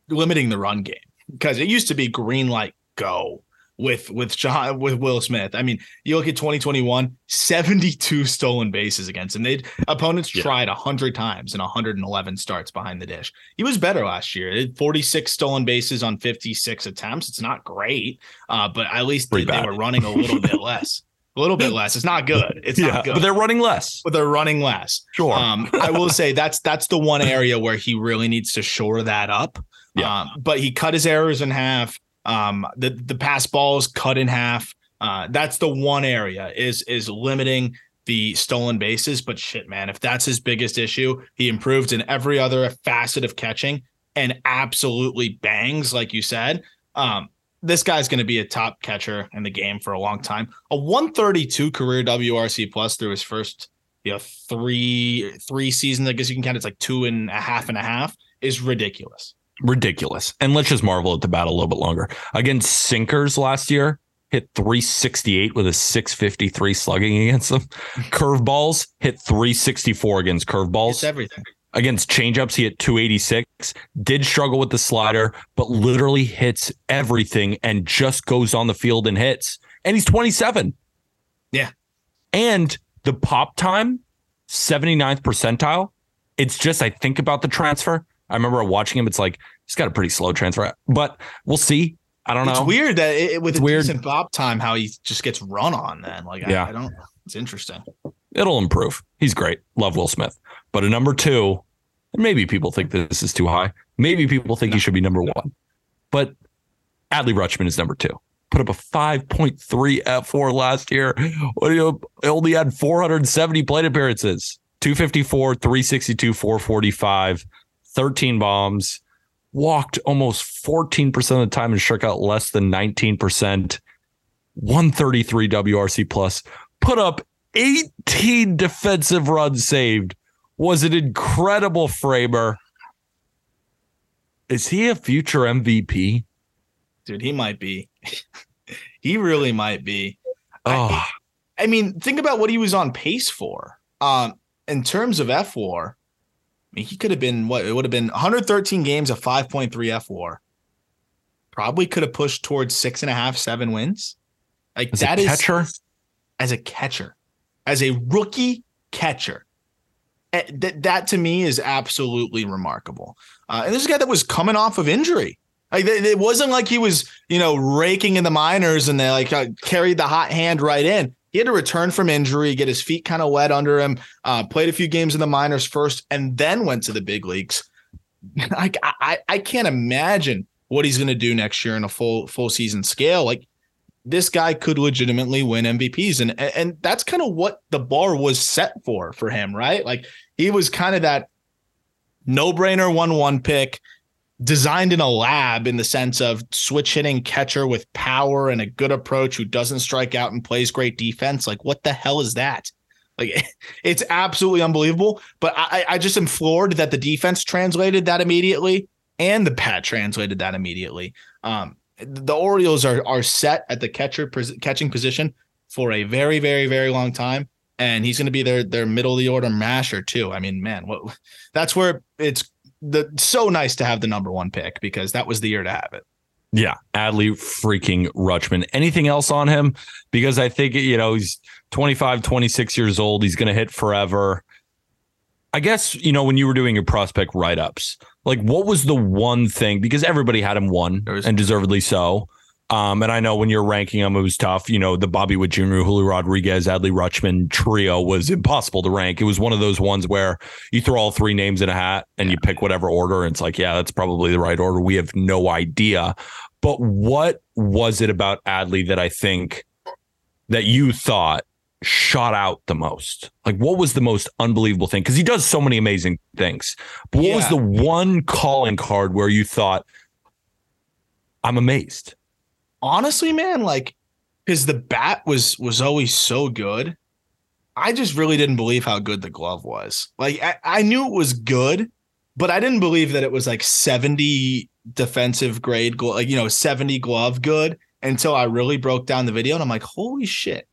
limiting the run game because it used to be green light go with with John with Will Smith. I mean, you look at 2021, 72 stolen bases against him. They opponents yeah. tried 100 times and 111 starts behind the dish. He was better last year. 46 stolen bases on 56 attempts. It's not great, uh, but at least they, they, were running a little bit less a little bit less. It's not good. It's yeah, not good. But they're running less. But they're running less. Sure. Um, I will say that's that's the one area where he really needs to shore that up. Yeah. Um, but he cut his errors in half. Um, the the pass balls cut in half. Uh, that's the one area is is limiting the stolen bases. But shit, man, if that's his biggest issue, he improved in every other facet of catching and absolutely bangs, like you said. Um, this guy's going to be a top catcher in the game for a long time. A 132 career WRC plus through his first, you know, three three seasons. I guess you can count it's like two and a half and a half is ridiculous. Ridiculous. And let's just marvel at the bat a little bit longer. Against sinkers last year, hit 368 with a 653 slugging against them. Curveballs hit 364 against curveballs. It's everything against changeups. He hit 286, did struggle with the slider, but literally hits everything and just goes on the field and hits. And he's 27. Yeah. And the pop time, 79th percentile. It's just, I think about the transfer. I remember watching him. It's like, he's got a pretty slow transfer, but we'll see. I don't know. It's weird that it, with it's a weird. decent pop time, how he just gets run on then. Like, yeah. I, I don't, it's interesting. It'll improve. He's great. Love Will Smith. But a number two, maybe people think this is too high. Maybe people think he should be number one. But Adley Rutschman is number two. Put up a 5.3 fWAR last year. What do you only had 470 plate appearances, 254, 362, 445, 13 bombs, walked almost 14% of the time and struck out less than 19%, 133 WRC plus, put up 18 defensive runs saved was an incredible framer. Is he a future MVP? Dude, he might be. he really might be. Oh. I, I, mean, think about what he was on pace for. Um, in terms of fWAR, I mean, he could have been what it would have been 113 games of 5.3 fWAR. Probably could have pushed towards six and a half, seven wins. Like As that is catcher, as a catcher, as a rookie catcher. Eh, That that to me is absolutely remarkable. Uh, and this is a guy that was coming off of injury. Like it wasn't like he was, you know, raking in the minors and they like uh, carried the hot hand right in. He had to return from injury, get his feet kind of wet under him. Uh, played a few games in the minors first, and then went to the big leagues. Like I, I can't imagine what he's going to do next year in a full full season scale. Like this guy could legitimately win MVPs, and and that's kind of what the bar was set for for him, right? Like he was kind of that no brainer one one pick designed in a lab in the sense of switch hitting catcher with power and a good approach who doesn't strike out and plays great defense. Like, what the hell is that? Like, it's absolutely unbelievable. But I, I just am floored that the defense translated that immediately and the bat translated that immediately. Um, the Orioles are are set at the catcher catching position for a very, very, very long time. And he's going to be their their middle of the order masher too. I mean, man, what that's where it's the so nice to have the number one pick because that was the year to have it. Yeah, Adley freaking Rutschman. Anything else on him? Because I think, you know, he's 25, 26 years old. He's going to hit forever. I guess, you know, when you were doing your prospect write ups, like what was the one thing? Because everybody had him one was- and deservedly so. Um, and I know when you're ranking them, it was tough. You know, the Bobby Witt Jr., Julio Rodriguez, Adley Rutschman trio was impossible to rank. It was one of those ones where you throw all three names in a hat and you pick whatever order. And it's like, yeah, that's probably the right order. We have no idea. But what was it about Adley that I think that you thought shot out the most? Like, what was the most unbelievable thing? Because he does so many amazing things. But what was the one calling card where you thought, I'm amazed? honestly, man, like because the bat was was always so good. I just really didn't believe how good the glove was. Like I, I knew it was good, but I didn't believe that it was like 70 defensive grade glove, like you know, 70 glove good until I really broke down the video and I'm like, holy shit.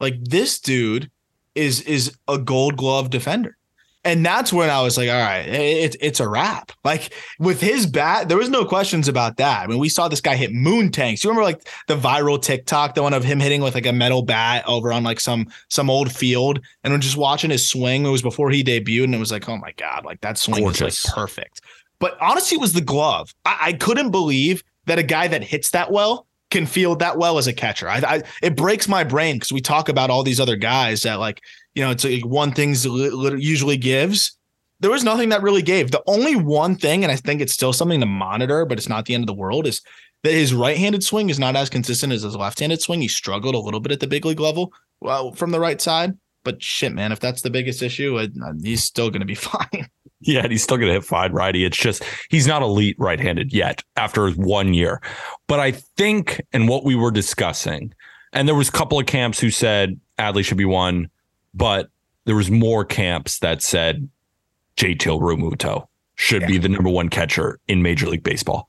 Like this dude is is a gold glove defender. And that's when I was like, all right, it, it's a wrap. Like with his bat, there was no questions about that. I mean, we saw this guy hit moon tanks. You remember like the viral TikTok, the one of him hitting with like a metal bat over on like some some old field, and we're just watching his swing. It was before he debuted, and it was like, oh my god, like that swing Gorgeous. is like perfect. But honestly, it was the glove. I, I couldn't believe that a guy that hits that well can field that well as a catcher. I, I it breaks my brain because we talk about all these other guys that like you know it's like one things usually gives. There was nothing that really gave. The only one thing, and I think it's still something to monitor, but it's not the end of the world, is that his right-handed swing is not as consistent as his left-handed swing. He struggled a little bit at the big league level, well, from the right side. But shit, man, if that's the biggest issue, uh, he's still going to be fine. Yeah, and he's still going to hit fine righty. It's just he's not elite right-handed yet after one year. But I think, and what we were discussing, and there was a couple of camps who said Adley should be one, but there was more camps that said JT Realmuto should be the number one catcher in Major League Baseball.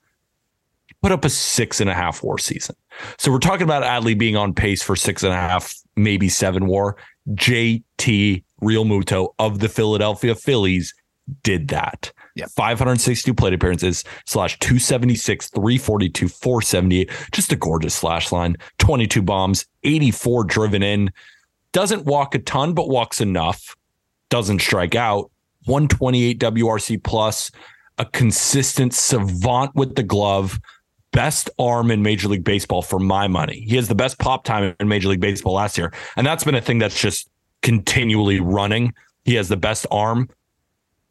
Put up a six and a half WAR season. So we're talking about Adley being on pace for six and a half, maybe seven WAR. JT Realmuto of the Philadelphia Phillies did that. Yep. 562 plate appearances slash 276, 342, 478. Just a gorgeous slash line. 22 bombs, 84 driven in. Doesn't walk a ton, but walks enough. Doesn't strike out. 128 WRC plus. A consistent savant with the glove. Best arm in Major League Baseball for my money. He has the best pop time in Major League Baseball last year. And that's been a thing that's just continually running. He has the best arm.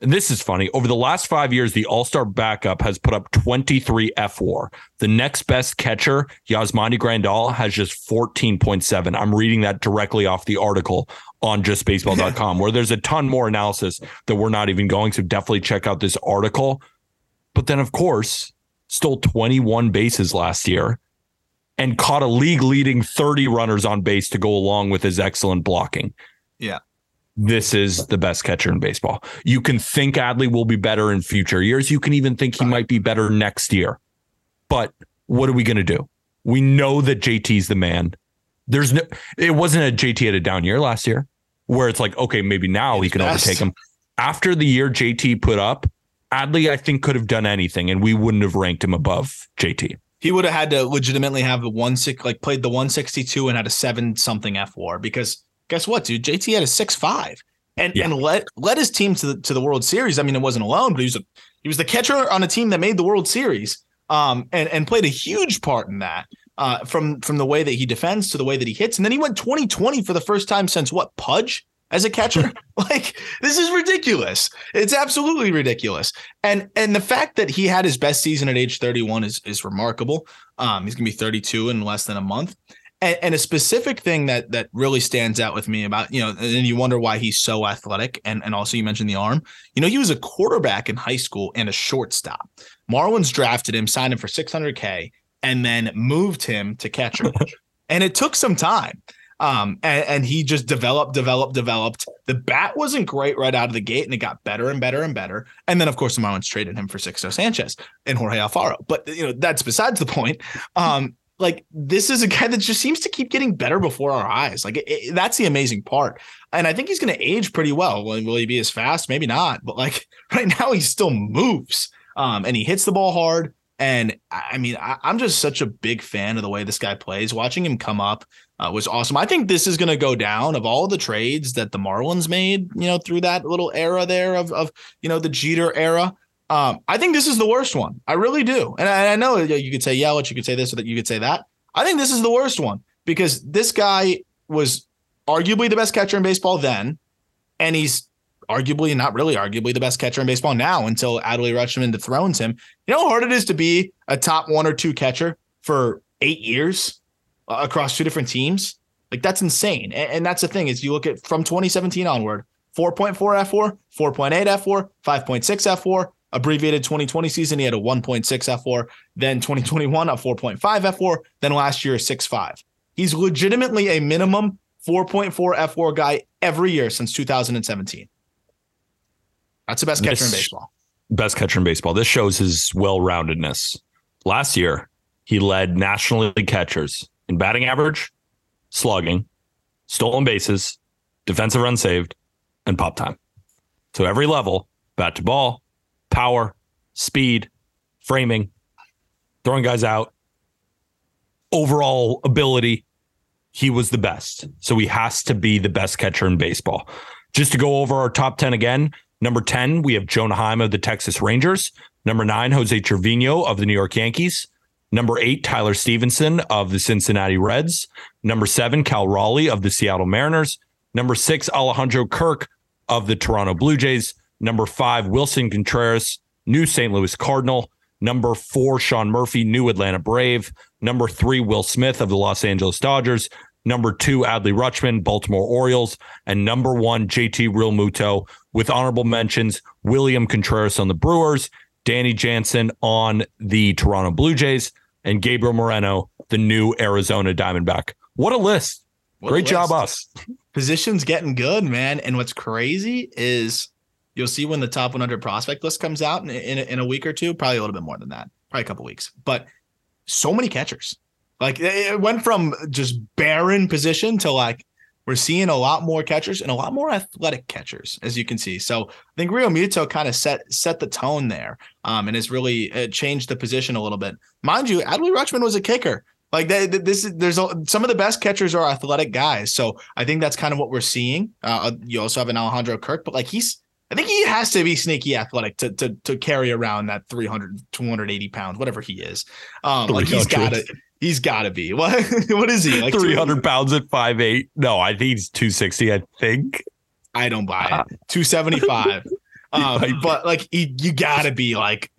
And this is funny. Over the last five years, the All Star backup has put up 23 fWAR. The next best catcher, Yasmani Grandal, has just 14.7. I'm reading that directly off the article on justbaseball.com, where there's a ton more analysis that we're not even going. So definitely check out this article. But then, of course, stole 21 bases last year and caught a league leading 30 runners on base to go along with his excellent blocking Yeah. This is the best catcher in baseball. You can think Adley will be better in future years. You can even think he might be better next year. But what are we going to do? We know that JT's the man. There's no, it wasn't a JT had a down year last year where it's like, okay, maybe now he can best. overtake him. After the year JT put up, Adley, I think, could have done anything and we wouldn't have ranked him above JT. he would have had to legitimately have the one six like played the 162 and had a seven something fWAR because guess what, dude? JT had a six five and Yeah. and led led his team to the to the World Series. I mean, it wasn't alone, but he was a he was the catcher on a team that made the World Series. Um, and and played a huge part in that. Uh, from from the way that he defends to the way that he hits, and then he went 2020 for the first time since what Pudge as a catcher. like this is ridiculous. It's absolutely ridiculous. And and the fact that he had his best season at age 31 is is remarkable. Um, he's gonna be 32 in less than a month. And, and a specific thing that that really stands out with me about you know, and you wonder why he's so athletic, and and also you mentioned the arm. You know, he was a quarterback in high school and a shortstop. Marlins drafted him, signed him for 600k, and then moved him to catcher. and it took some time. Um, and, and he just developed, developed, developed. The bat wasn't great right out of the gate, and it got better and better and better. And then, of course, the Marlins traded him for Sixto Sanchez and Jorge Alfaro. But you know, that's besides the point. Um, like this is a guy that just seems to keep getting better before our eyes. Like it, it- that's the amazing part. And I think he's going to age pretty well. Will, will he be as fast? Maybe not. But like right now, he still moves. Um, and he hits the ball hard. And I mean, I, I'm just such a big fan of the way this guy plays. Watching him come up uh, was awesome. I think this is going to go down of all the trades that the Marlins made, you know, through that little era there of, of you know, the Jeter era. Um, I think this is the worst one. I really do. And I, I know you could say yeah, Yelich, you could say this, or that you could say that. I think this is the worst one because this guy was arguably the best catcher in baseball then, and he's arguably, not really arguably, the best catcher in baseball now until Adley Rutschman dethrones him. You know how hard it is to be a top one or two catcher for eight years uh, across two different teams? Like that's insane. And, and that's the thing is you look at from 2017 onward, 4.4 fWAR, 4.8 fWAR, 5.6 fWAR, abbreviated 2020 season, he had a 1.6 fWAR, then 2021 a 4.5 fWAR, then last year a 6.5. He's legitimately a minimum 4.4 fWAR guy every year since 2017. That's the best catcher in baseball. best catcher in baseball. This shows his well roundedness. Last year, he led National League catchers in batting average, slugging, stolen bases, defensive run saved, and pop time. So every level, bat to ball, power, speed, framing, throwing guys out, overall ability, he was the best. So he has to be the best catcher in baseball. Just to go over our top 10 again, number 10, we have Jonah Heim of the Texas Rangers. Number nine, Jose Trevino of the New York Yankees. Number eight, Tyler Stephenson of the Cincinnati Reds. Number seven, Cal Raleigh of the Seattle Mariners. Number six, Alejandro Kirk of the Toronto Blue Jays. Number five, Willson Contreras, new St. Louis Cardinal. Number four, Sean Murphy, new Atlanta Brave. Number three, Will Smith of the Los Angeles Dodgers. Number two, Adley Rutschman, Baltimore Orioles. And number one, JT Realmuto, with honorable mentions, William Contreras on the Brewers, Danny Jansen on the Toronto Blue Jays, and Gabriel Moreno, the new Arizona Diamondback. What a list. What a Great job, us. position's getting good, man. And what's crazy is you'll see when the top 100 prospect list comes out in, in, in a week or two, probably a little bit more than that, probably a couple weeks. But so many catchers. Like it went from just barren position to like we're seeing a lot more catchers and a lot more athletic catchers, as you can see. So I think Realmuto kind of set set the tone there, um, and has really uh, changed the position a little bit. Mind you, Adley Rutschman was a kicker. Like they, this is there's a, some of the best catchers are athletic guys. So I think that's kind of what we're seeing. Uh, you also have an Alejandro Kirk, but like he's I think he has to be sneaky athletic to to to carry around that 300 280 pounds whatever he is. Um like he's 300. got to he's got to be. What what is he? Like 300 pounds at 5'8. No, I think he's 260, I think. I don't buy it. 275. Um, but like you, you gotta be like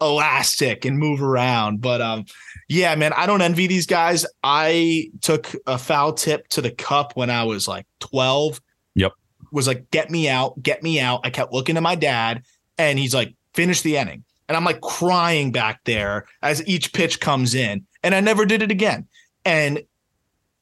elastic and move around. But um, yeah, man, I don't envy these guys. I took a foul tip to the cup when I was like 12. Was like, get me out, get me out. I kept looking at my dad, and he's like, finish the inning. And I'm like crying back there as each pitch comes in. And I never did it again. And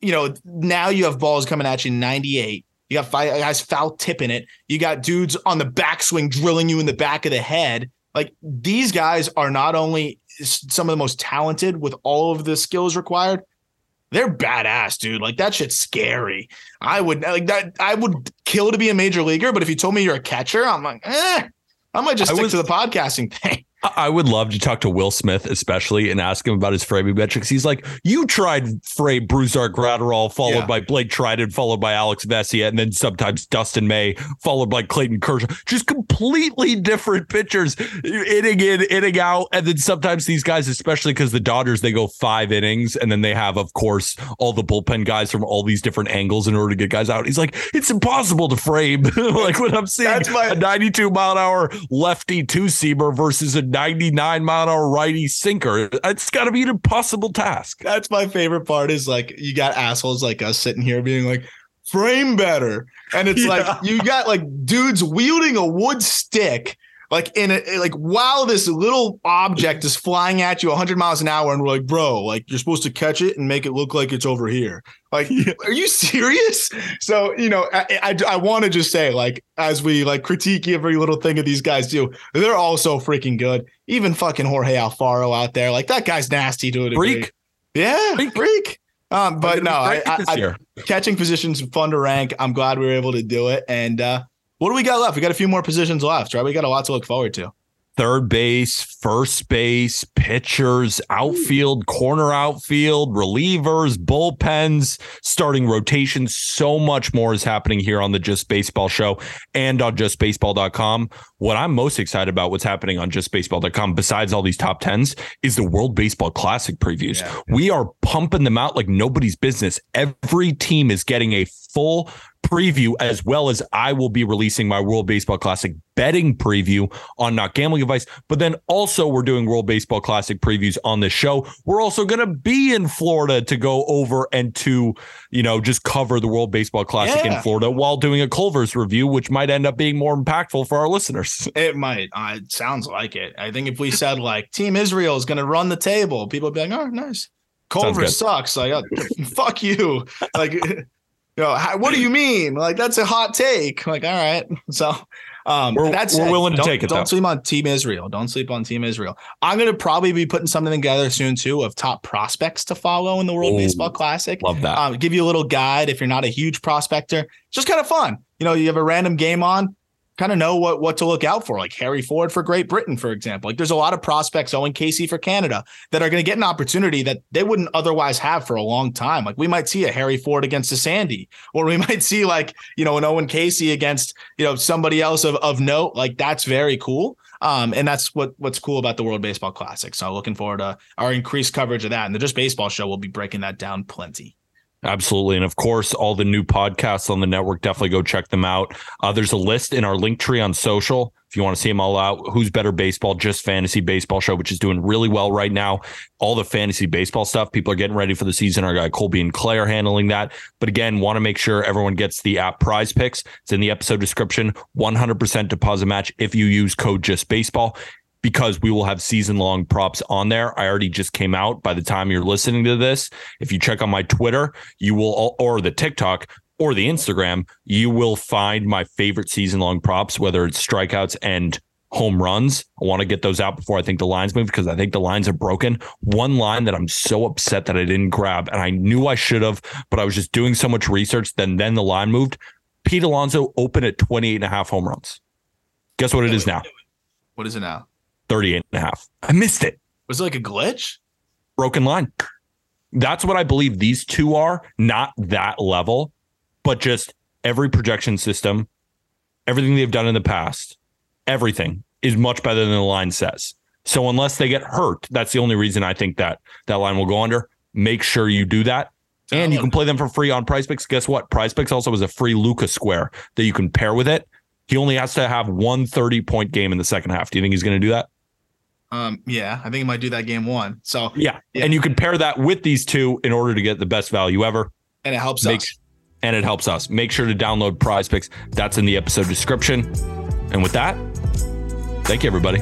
you know, now you have balls coming at you 98. You got five guys foul tipping it. You got dudes on the backswing drilling you in the back of the head. Like these guys are not only some of the most talented with all of the skills required, they're badass, dude. Like that shit's scary. I would like that. I would kill to be a major leaguer, but if you told me you're a catcher, I'm like, eh, I might just I stick was- to the podcasting thing. I would love to talk to Will Smith, especially, and ask him about his framing metrics. He's like, you tried frame Brusdar Graterol, followed Yeah. by Blake Treinen, followed by Alex Vesia, and then sometimes Dustin May, followed by Clayton Kershaw. Just completely different pitchers, inning in, inning out. And then sometimes these guys, especially because the Dodgers, they go five innings, and then they have, of course, all the bullpen guys from all these different angles in order to get guys out. He's like, it's impossible to frame. like when I'm seeing That's my- a 92 mile an hour lefty two seamer versus a 99 mile an hour righty sinker. It's got to be an impossible task. That's my favorite part is like you got assholes like us sitting here being like frame better. And it's Yeah. like you got like dudes wielding a wood stick like in a like while this little object is flying at you 100 miles an hour and we're like bro like you're supposed to catch it and make it look like it's over here like are you serious so you know i i, I want to just say like as we like critique every little thing that these guys do they're all so freaking good even fucking jorge alfaro out there like that guy's nasty to a degree Freak. yeah Freak. freak, um but no I, I, I catching positions fun to rank. I'm glad we were able to do it. And uh, what do we got left? We got a few more positions left, right? We got a lot to look forward to. third base, first base, pitchers, outfield, corner outfield, relievers, bullpens, starting rotations. So much more is happening here on the Just Baseball show and on justbaseball.com. What I'm most excited about, what's happening on justbaseball.com, besides all these top tens, is the World Baseball Classic previews. Yeah. We are pumping them out like nobody's business. Every team is getting a full preview as well as I will be releasing my World Baseball Classic betting preview on not gambling advice. But then also we're doing World Baseball Classic previews on the show. We're also going to be in Florida to go over and to, you know, just cover the World Baseball Classic Yeah. in Florida while doing a Culver's review, which might end up being more impactful for our listeners. It might. Uh, it sounds like it. I think if we said like Team Israel is going to run the table, people would be like, "Oh, nice." Culver sucks. Like, uh, fuck you. Like, you know, how, what do you mean? Like, that's a hot take. Like, all right. So, um, We're- that's we're willing to take it, Don't though. sleep on Team Israel. Don't sleep on Team Israel. I'm gonna probably be putting something together soon too of top prospects to follow in the World Ooh. Baseball Classic. Love that. um, give you a little guide if you're not a huge prospector. It's just kind of fun. You know, you have a random game on, kind of know what what to look out for. Like Harry Ford for Great Britain, for example. Like there's a lot of prospects, Owen Caissie for Canada, that are going to get an opportunity that they wouldn't otherwise have for a long time. Like we might see a Harry Ford against a Sandy, or we might see like you know an Owen Caissie against you know somebody else of of note. Like that's very cool. Um, and that's what what's cool about the World Baseball Classic. So looking forward to our increased coverage of that. And the Just Baseball Show will be breaking that down plenty. Absolutely. And of course, all the new podcasts on the network, definitely go check them out. Uh, there's a list in our link tree on social. If you want to see them all out, Who's Better Baseball, Just Fantasy Baseball Show, which is doing really well right now. All the fantasy baseball stuff, people are getting ready for the season. Our guy Colby and Clay are handling that. But again, want to make sure everyone gets the app prize picks. It's in the episode description. 100% deposit match if you use code Just Baseball because we will have season long props on there. I already just came out by the time you're listening to this. If you check on my Twitter, you will, or the TikTok or the Instagram, you will find my favorite season long props, whether it's strikeouts and home runs. I want to get those out before I think the lines move because I think the lines are broken. One line that I'm so upset that I didn't grab and I knew I should have, but I was just doing so much research. Then, then the line moved. Pete Alonso opened at 28 and a half home runs. Guess what it is now? What is it now? 38 and a half. I missed it. Was it like a glitch? Broken line. That's what I believe these two are, not that level, but just every projection system, everything they've done in the past, everything is much better than the line says. So unless they get hurt, that's the only reason I think that that line will go under. Make sure you do that. And you can play them for free on Prize Picks. Guess what? Prize Picks also has a free Luka Square that you can pair with it. He only has to have one 30 point game in the second half. Do you think he's going to do that? Um, yeah, I think he might do that game one. So Yeah. Yeah. And you can pair that with these two in order to get the best value ever. and it helps Make, us. and it helps us. Make sure to download Prize Picks. That's in the episode description. And with that, thank you, everybody.